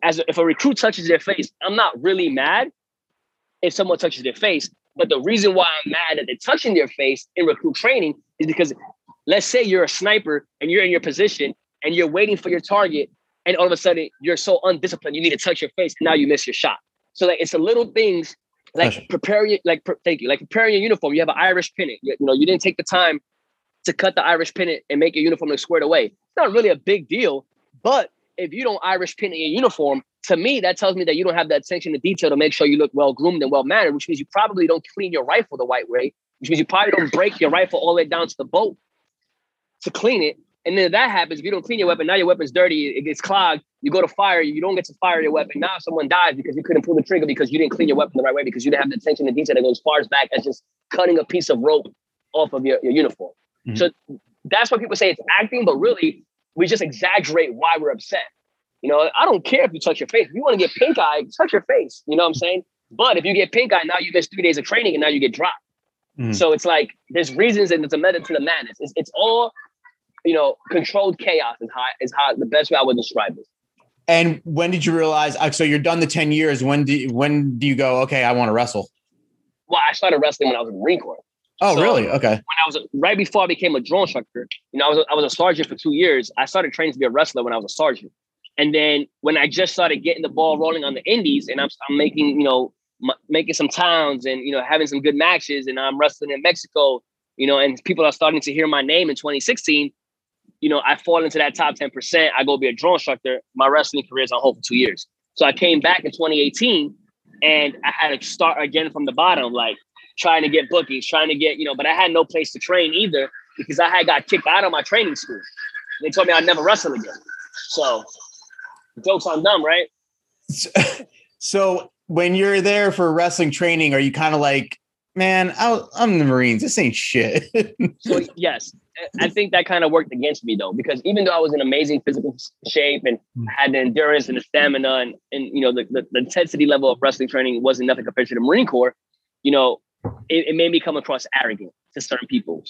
As a, if a recruit touches their face, I'm not really mad if someone touches their face. But the reason why I'm mad that they're touching their face in recruit training is because let's say you're a sniper and you're in your position and you're waiting for your target, and all of a sudden you're so undisciplined, you need to touch your face, and now you miss your shot. So like it's the little things like preparing your like pre- thank you, like preparing your uniform. You have an Irish pennant. You, you, know, you didn't take the time to cut the Irish pennant and make your uniform look squared away. It's not really a big deal, but if you don't Irish pennant your uniform, to me, that tells me that you don't have that attention to detail to make sure you look well groomed and well mannered, which means you probably don't clean your rifle the right way, which means you probably don't break your rifle all the way down to the bolt to clean it. And then that happens, if you don't clean your weapon, now your weapon's dirty, it gets clogged. You go to fire, you don't get to fire your weapon. Now someone dies because you couldn't pull the trigger because you didn't clean your weapon the right way because you didn't have the attention to detail that goes far as back as just cutting a piece of rope off of your, your uniform. Mm-hmm. So that's why people say it's acting, but really we just exaggerate why we're upset. You know, I don't care if you touch your face. If you want to get pink eye, touch your face. You know what I'm saying? But if you get pink eye, now you miss three days of training and now you get dropped. Mm. So it's like there's reasons and it's a method to the madness. It's, it's all, you know, controlled chaos is how is how the best way I would describe it. And when did you realize? Uh, so you're done the ten years. When do you, when do you go? Okay, I want to wrestle. Well, I started wrestling when I was in the Marine Corps. Oh, so really? Okay. When I was right before I became a drone instructor, you know, I was a, I was a sergeant for two years. I started training to be a wrestler when I was a sergeant. And then when I just started getting the ball rolling on the indies and I'm, I'm making, you know, m- making some towns and, you know, having some good matches and I'm wrestling in Mexico, you know, and people are starting to hear my name in 2016, you know, I fall into that top 10%. I go be a drone instructor. My wrestling career is on hold for two years. So I came back in 2018 and I had to start again from the bottom, like trying to get bookings, trying to get, you know, but I had no place to train either because I had got kicked out of my training school. They told me I'd never wrestle again. So jokes on them, right? So (laughs) when you're there for wrestling training, are you kind of like, man, I, am the Marines. This ain't shit. so yes, I think that kind of worked against me though, because even though I was in amazing physical shape and hmm. had the endurance and the stamina and, and you know, the, the, the intensity level of wrestling training wasn't nothing compared to the Marine Corps, you know, it, it made me come across arrogant to certain people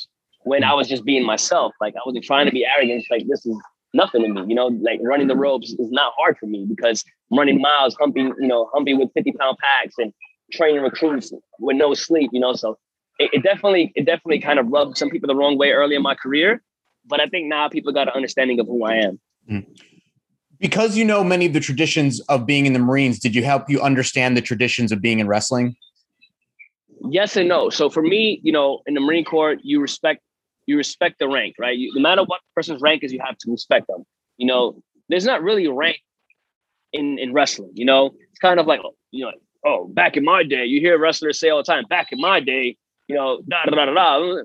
when I was just being myself. Like I wasn't trying to be arrogant. It's like, this is nothing to me. You know, like running the ropes is not hard for me because I'm running miles, humping, you know, humping with 50 pound packs and training recruits with no sleep, you know. So it, it definitely, it definitely kind of rubbed some people the wrong way early in my career. But I think now people got an understanding of who I am. Mm. Because you know many of the traditions of being in the Marines, did you help you understand the traditions of being in wrestling? Yes and no. So for me, you know, in the Marine Corps, you respect you respect the rank, right? You, no matter what person's rank is, you have to respect them. You know, there's not really rank in in wrestling. You know, it's kind of like you know, oh, back in my day, you hear wrestlers say all the time, back in my day, you know, da da da da.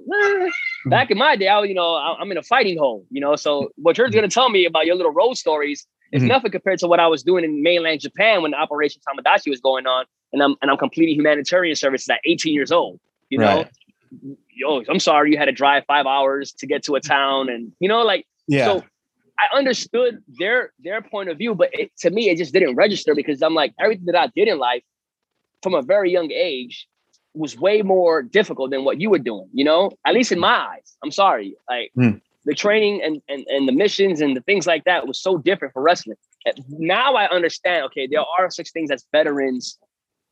Back in my day, I you know, I'm in a fighting hole. You know, so what you're gonna tell me about your little road stories It's Mhm. nothing compared to what I was doing in mainland Japan when Operation Tomodachi was going on, and I'm and I'm completing humanitarian services at 18 years old. You know, Right. yo, I'm sorry you had to drive five hours to get to a town, and you know, like Yeah. so I understood their their point of view, but it, to me, it just didn't register because I'm like everything that I did in life from a very young age was way more difficult than what you were doing. You know, at least in my eyes. I'm sorry, like Hmm. the training and, and and the missions and the things like that was so different for wrestling. Now I understand. Okay, there are such things as veterans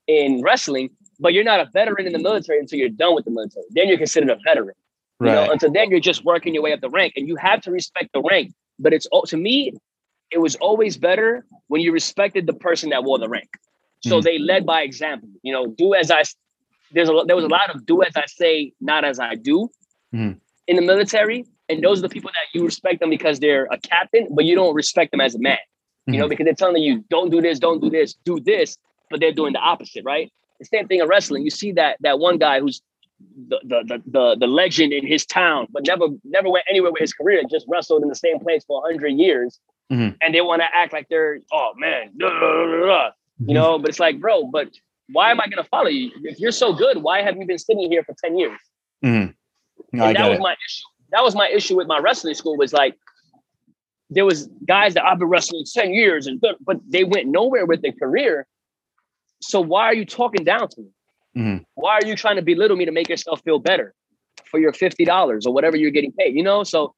in wrestling, but you're not a veteran in the military until you're done with the military. Then you're considered a veteran. You know, right. until then you're just working your way up the rank, and you have to respect the rank. But it's to me, it was always better when you respected the person that wore the rank. So Mhm. they led by example. You know, do as I. There's a there was a lot of do as I say, not as I do, Mhm. in the military, and those are the people that you respect them because they're a captain, but you don't respect them as a man. You know, because they're telling you don't do this, don't do this, do this, but they're doing the opposite, right? The same thing in wrestling. You see that that one guy who's the the the the, the legend in his town, but never never went anywhere with his career. Just wrestled in the same place for hundred years, Mhm. and they want to act like they're oh man, duh, duh, duh. you know. But it's like, bro, but why am I going to follow you if you're so good? Why have you been sitting here for ten years? Mhm. No, I and that was it. my issue. That was my issue with my wrestling school. Was like there was guys that I've been wrestling ten years, and but they went nowhere with their career. So why are you talking down to me? Mhm. Why are you trying to belittle me to make yourself feel better for your fifty dollars or whatever you're getting paid? You know, so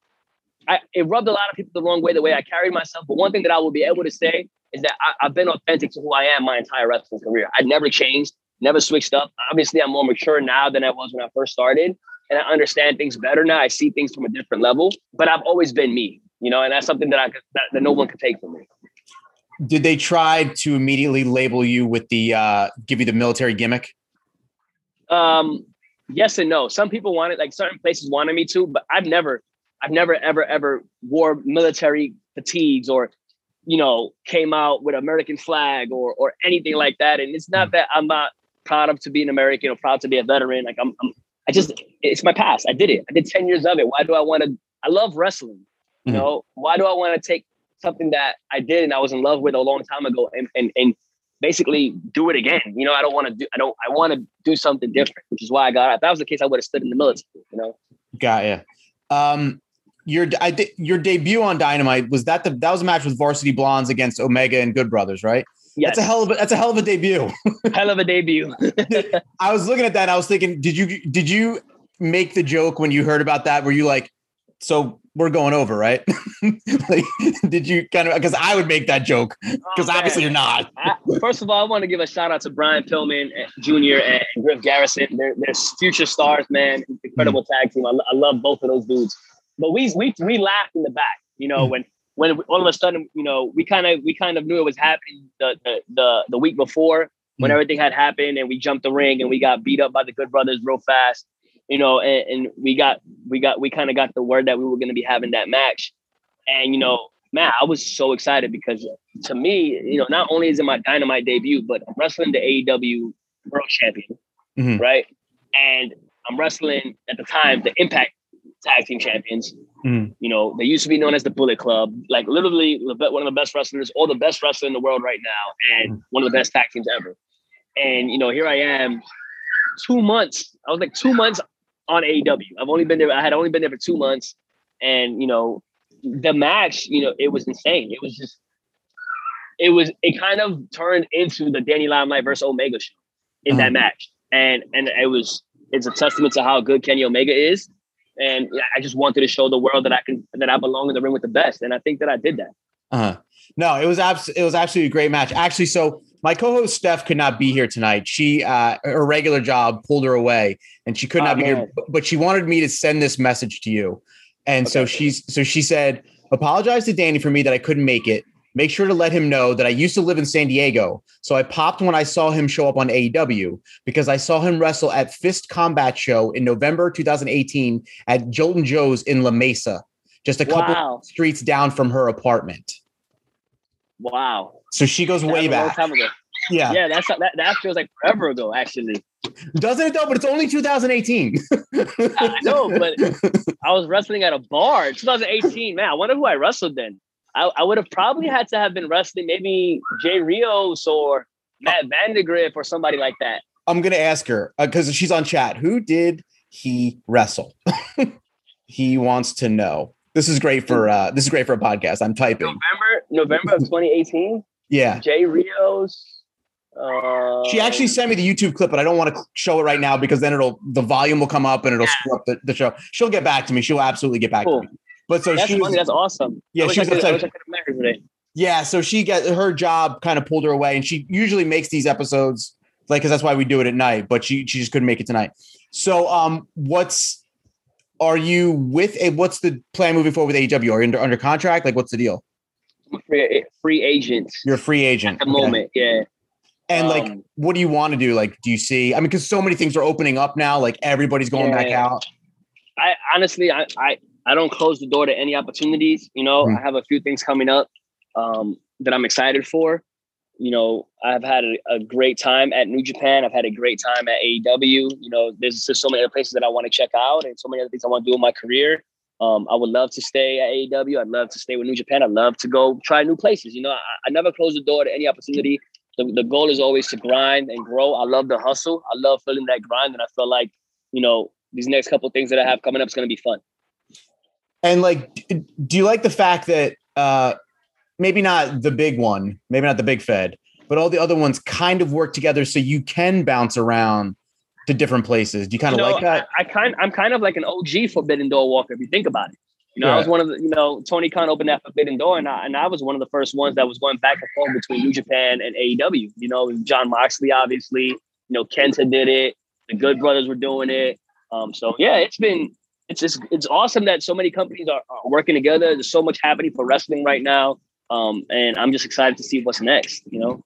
I, it rubbed a lot of people the wrong way the way I carried myself. But one thing that I will be able to say is that I, I've been authentic to who I am my entire wrestling career. I've never changed, never switched up. Obviously, I'm more mature now than I was when I first started, and I understand things better now. I see things from a different level. But I've always been me, you know, and that's something that I that, that no one can take from me. Did they try to immediately label you with the uh give you the military gimmick? Um, yes and no. Some people wanted, like certain places wanted me to, but I've never, I've never ever ever wore military fatigues or, you know, came out with American flag or or anything like that. And it's not that I'm not proud of to be an American or proud to be a veteran. Like I'm, I'm I just, it's my past. I did it. I did ten years of it. Why do I want to? I love wrestling. You Mhm. know, why do I want to take something that I did and I was in love with a long time ago and and and basically do it again. You know, I don't want to do I don't I want to do something different, which is why I got out. If that was the case, I would have stood in the military, you know. Got ya. Um, your I your debut on Dynamite was that the that was a match with Varsity Blondes against Omega and Good Brothers, right? Yes. That's a hell of a that's a hell of a debut. (laughs) hell of a debut. (laughs) I was looking at that. And I was thinking, did you did you make the joke when you heard about that? Were you like, so we're going over, right? (laughs) like, did you kind of because I would make that joke because Oh, obviously you're not. I, first of all, I want to give a shout out to Brian Pillman eh, Jr. and Griff Garrison. They're, they're future stars, man. Incredible tag team. I, I love both of those dudes. But we we we laughed in the back, you know, Mm. when when all of a sudden, you know, we kind of we kind of knew it was happening the the the, the week before when Mm. everything had happened, and we jumped the ring and we got beat up by the Good Brothers real fast, you know, and, and we got we got we kind of got the word that we were going to be having that match, and you know, man, I was so excited because to me, you know, not only is it my dynamite debut, but I'm wrestling the AEW World Champion, Mhm. right? And I'm wrestling at the time the Impact Tag Team Champions. Mhm. You know, they used to be known as the Bullet Club, like literally one of the best wrestlers, or the best wrestler in the world right now, and one of the best tag teams ever. And you know, here I am, two months. I was like two months on AEW. I've only been there. I had only been there for two months, and you know, the match. You know, it was insane. It was just, it was. It kind of turned into the Danny Limelight versus Omega show in that match, and and it was. It's a testament to how good Kenny Omega is, and I just wanted to show the world that I can that I belong in the ring with the best, and I think that I did that. Uh-huh. No, it was abs- it was absolutely a great match. Actually, so my co-host Steph could not be here tonight. She uh her regular job pulled her away and she could Oh, not be here, man. but- but she wanted me to send this message to you. And so Okay. she's so she said, apologize to Danny for me that I couldn't make it. Make sure to let him know that I used to live in San Diego. So I popped when I saw him show up on AEW because I saw him wrestle at Fist Combat Show in November 2018 at Jolt'n Joe's in La Mesa, just a couple Wow. streets down from her apartment. Wow, So she goes way back. Yeah. Yeah, that's that, that feels like forever ago, actually. Doesn't it though? But it's only 2018. I know, but (laughs) I was wrestling at a bar 2018. Man, I wonder who I wrestled then. I, I would have probably had to have been wrestling maybe Jay Rios or Matt Vandagriff or somebody like that. I'm gonna ask her because uh, she's on chat. Who did he wrestle? (laughs) he wants to know. This is great for uh this is great for a podcast. I'm typing. November, November of 2018. Yeah. Jay Rios. Uh, She actually sent me the YouTube clip, but I don't want to show it right now because then it'll the volume will come up and it'll screw up the, the show. She'll get back to me. She'll absolutely get back Cool. to me. But so that's she was, funny. That's awesome. Yeah, she I was could- I wish I met her today. Yeah, so she got her job kind of pulled her away, and she usually makes these episodes like because that's why we do it at night. But she she just couldn't make it tonight. So um, what's are you with a what's the plan moving forward with AEW? Are you under under contract? Like what's the deal? I'm a free, free agent You're a free agent at the Okay. moment. Yeah. and like Um, what do you want to do? Like, do you see? I mean, because so many things are opening up now. Like everybody's going back Yeah. out. I honestly, I, I, I don't close the door to any opportunities. You know, Mhm. I have a few things coming up um, that I'm excited for. You know, I've had a, a great time at New Japan. I've had a great time at AEW. You know, there's just so many other places that I want to check out and so many other things I want to do in my career. Um, I would love to stay at AEW. I'd love to stay with New Japan. I'd love to go try new places. You know, I, I never close the door to any opportunity. The, the goal is always to grind and grow. I love the hustle. I love feeling that grind. And I feel like, you know, these next couple of things that I have coming up is going to be fun. And like, do you like the fact that uh maybe not the big one, maybe not the big Fed, but all the other ones kind of work together so you can bounce around to different places? Do you kind of You know, like that? I, I kind I'm kind of like an OG Forbidden Door walker if you think about it. You know, I was one of the, you know, Tony Khan opened that Forbidden Door, and I, and I was one of the first ones that was going back and forth between New Japan and AEW. You know, Jon Moxley, obviously. You know, Kenta did it. The Good Brothers were doing it. Um, so yeah, it's been it's just it's awesome that so many companies are, are working together. There's so much happening for wrestling right now, um, and I'm just excited to see what's next. You know,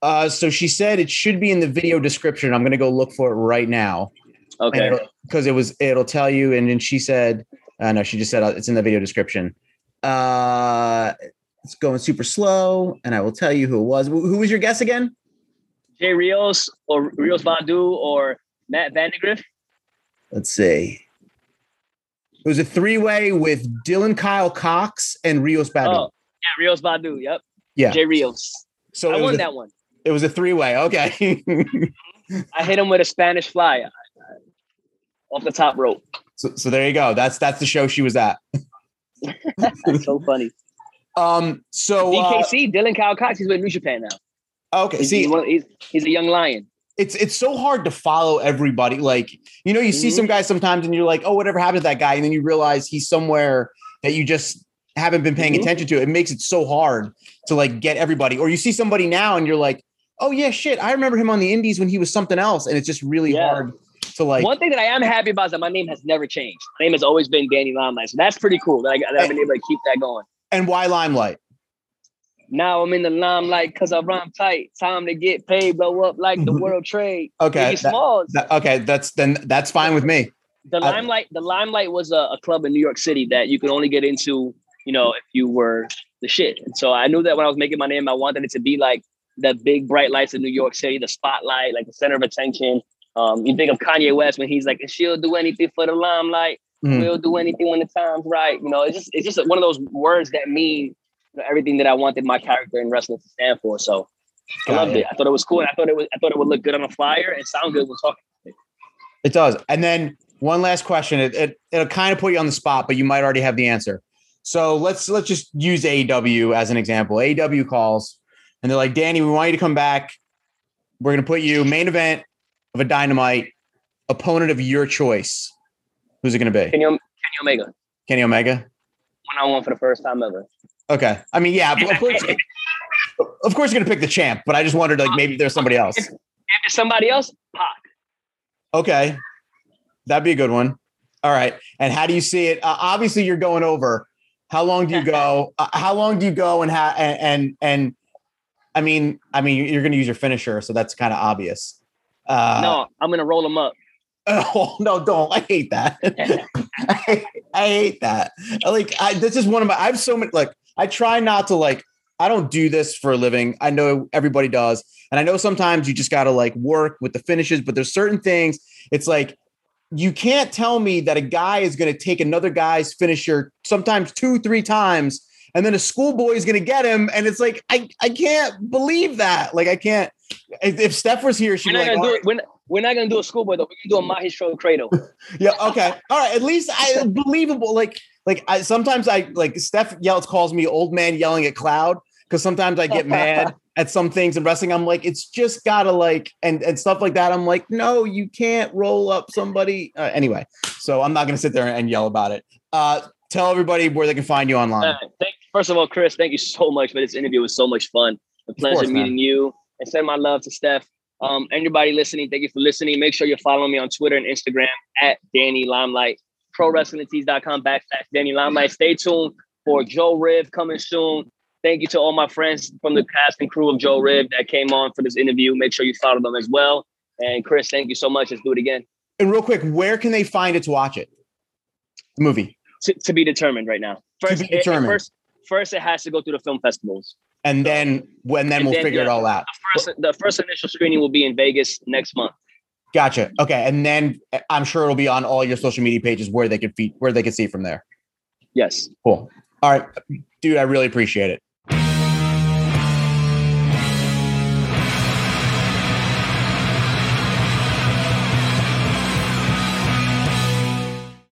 Uh, so she said it should be in the video description. I'm going to go look for it right now okay. because it was it'll tell you. And then she said, uh, no, she just said uh, it's in the video description. Uh, it's going super slow, and I will tell you who it was. Who was your guess again? Jay Rios or Rios Vadu or Matt Vandagriff. Let's see. It was a three way with Dylan Kyle Cox and Rios Badu. Oh, yeah, Rios Badu. Yep. Yeah. Jay Rios. so I won a, that one. it was a three way. Okay. I hit him with a Spanish fly uh, off the top rope. so, so there you go. That's that's the show she was at. That's (laughs) so funny. Um. So uh, DKC, Dylan Kyle Cox, he's with New Japan now. okay. He's, See, he's, one- he's, he's a young lion. It's it's so hard to follow everybody. Like, you know, you see some guys sometimes and you're like, oh, whatever happened to that guy? And then you realize he's somewhere that you just haven't been paying Mhm. attention to. It makes it so hard to like get everybody. Or you see somebody now and you're like, oh yeah, shit. I remember him on the indies when he was something else. And it's just really Yeah. hard to like One thing that I am happy about is that my name has never changed. My name has always been Danny Limelight. So that's pretty cool that, I, that I've been able to keep that going. and why limelight? Now I'm in the limelight because I rhyme tight. Time to get paid, blow up like the world trade. Okay. Biggie that- Smalls. that- okay, that's then that's fine with me. the I- limelight the limelight was a, a club in new york city that you could only get into you know if you were the shit and so i knew that when i was making my name i wanted it to be like the big bright lights of new york city the spotlight like the center of attention um, you think of kanye west when he's like she'll do anything for the limelight Mhm. we'll do anything when the time's right you know it's just it's just one of those words that mean you know, everything that i wanted my character in wrestling to stand for so i loved it. it i thought it was cool and i thought it was i thought it would look good on a flyer and sound good when talking It does. And then one last question. It, it it'll kind of put you on the spot, but you might already have the answer. So let's let's just use AEW as an example. AEW calls and they're like, Danny, we want you to come back. We're gonna put you main event of a dynamite, opponent of your choice. Who's it gonna be? kenny, kenny omega Kenny Omega? one-on-one for the first time ever Okay. I mean, yeah, of course, (laughs) of course you're gonna pick the champ, but I just wondered like maybe there's somebody else. If there's somebody else, Pac. Okay. That'd be a good one. All right. And how do you see it? Uh, obviously, you're going over. How long do you go? Uh, how long do you go and how and, and and I mean, I mean, you're going to use your finisher, so that's kind of obvious. Uh, no, I'm gonna roll them up. (laughs) Oh no, don't! I hate that. (laughs) I, hate, I hate that. Like, I, this is one of my. I have so many. Like, I try not to like. I don't do this for a living. I know everybody does, and I know sometimes you just got to like work with the finishes. But there's certain things. It's like you can't tell me that a guy is going to take another guy's finisher sometimes two, three times and then a schoolboy is gonna get him, and it's like I I can't believe that. Like I can't. If, Steph was here, she'd We're be like, do "All it. We're not, we're not gonna do a schoolboy though. We're gonna do a Maestro Cradle. (laughs) yeah, okay, all right. At least I believable. Like like I sometimes I like Steph yells calls me old man yelling at cloud because sometimes I get mad (laughs) at some things in wrestling. I'm like, it's just gotta like and and stuff like that. I'm like, no, you can't roll up somebody. Uh, anyway, so I'm not gonna sit there and yell about it. Uh, tell everybody where they can find you online. Uh, thank, first of all, Chris, thank you so much for this interview. It was so much fun. A pleasure course, man. meeting you. And send my love to Steph. Um, anybody listening, thank you for listening. Make sure you're following me on Twitter and Instagram at Danny Limelight, ProWrestlingTees.com backslash Danny Limelight. Stay tuned for Joe Riv coming soon. Thank you to all my friends from the cast and crew of Joe Riv that came on for this interview. Make sure you follow them as well. And Chris, thank you so much. Let's do it again. And real quick, where can they find it to watch it? The movie. To, to be determined right now. First, be it- it- determined. first, first, it has to go through the film festivals. And then when then And we'll then, figure it all out. The First, the first initial screening will be in Vegas next month. Gotcha. Okay. And then uh, I'm sure it'll be on all your social media pages where they could feed where they can see from there. Yes. Cool. All right. Dude, I really appreciate it.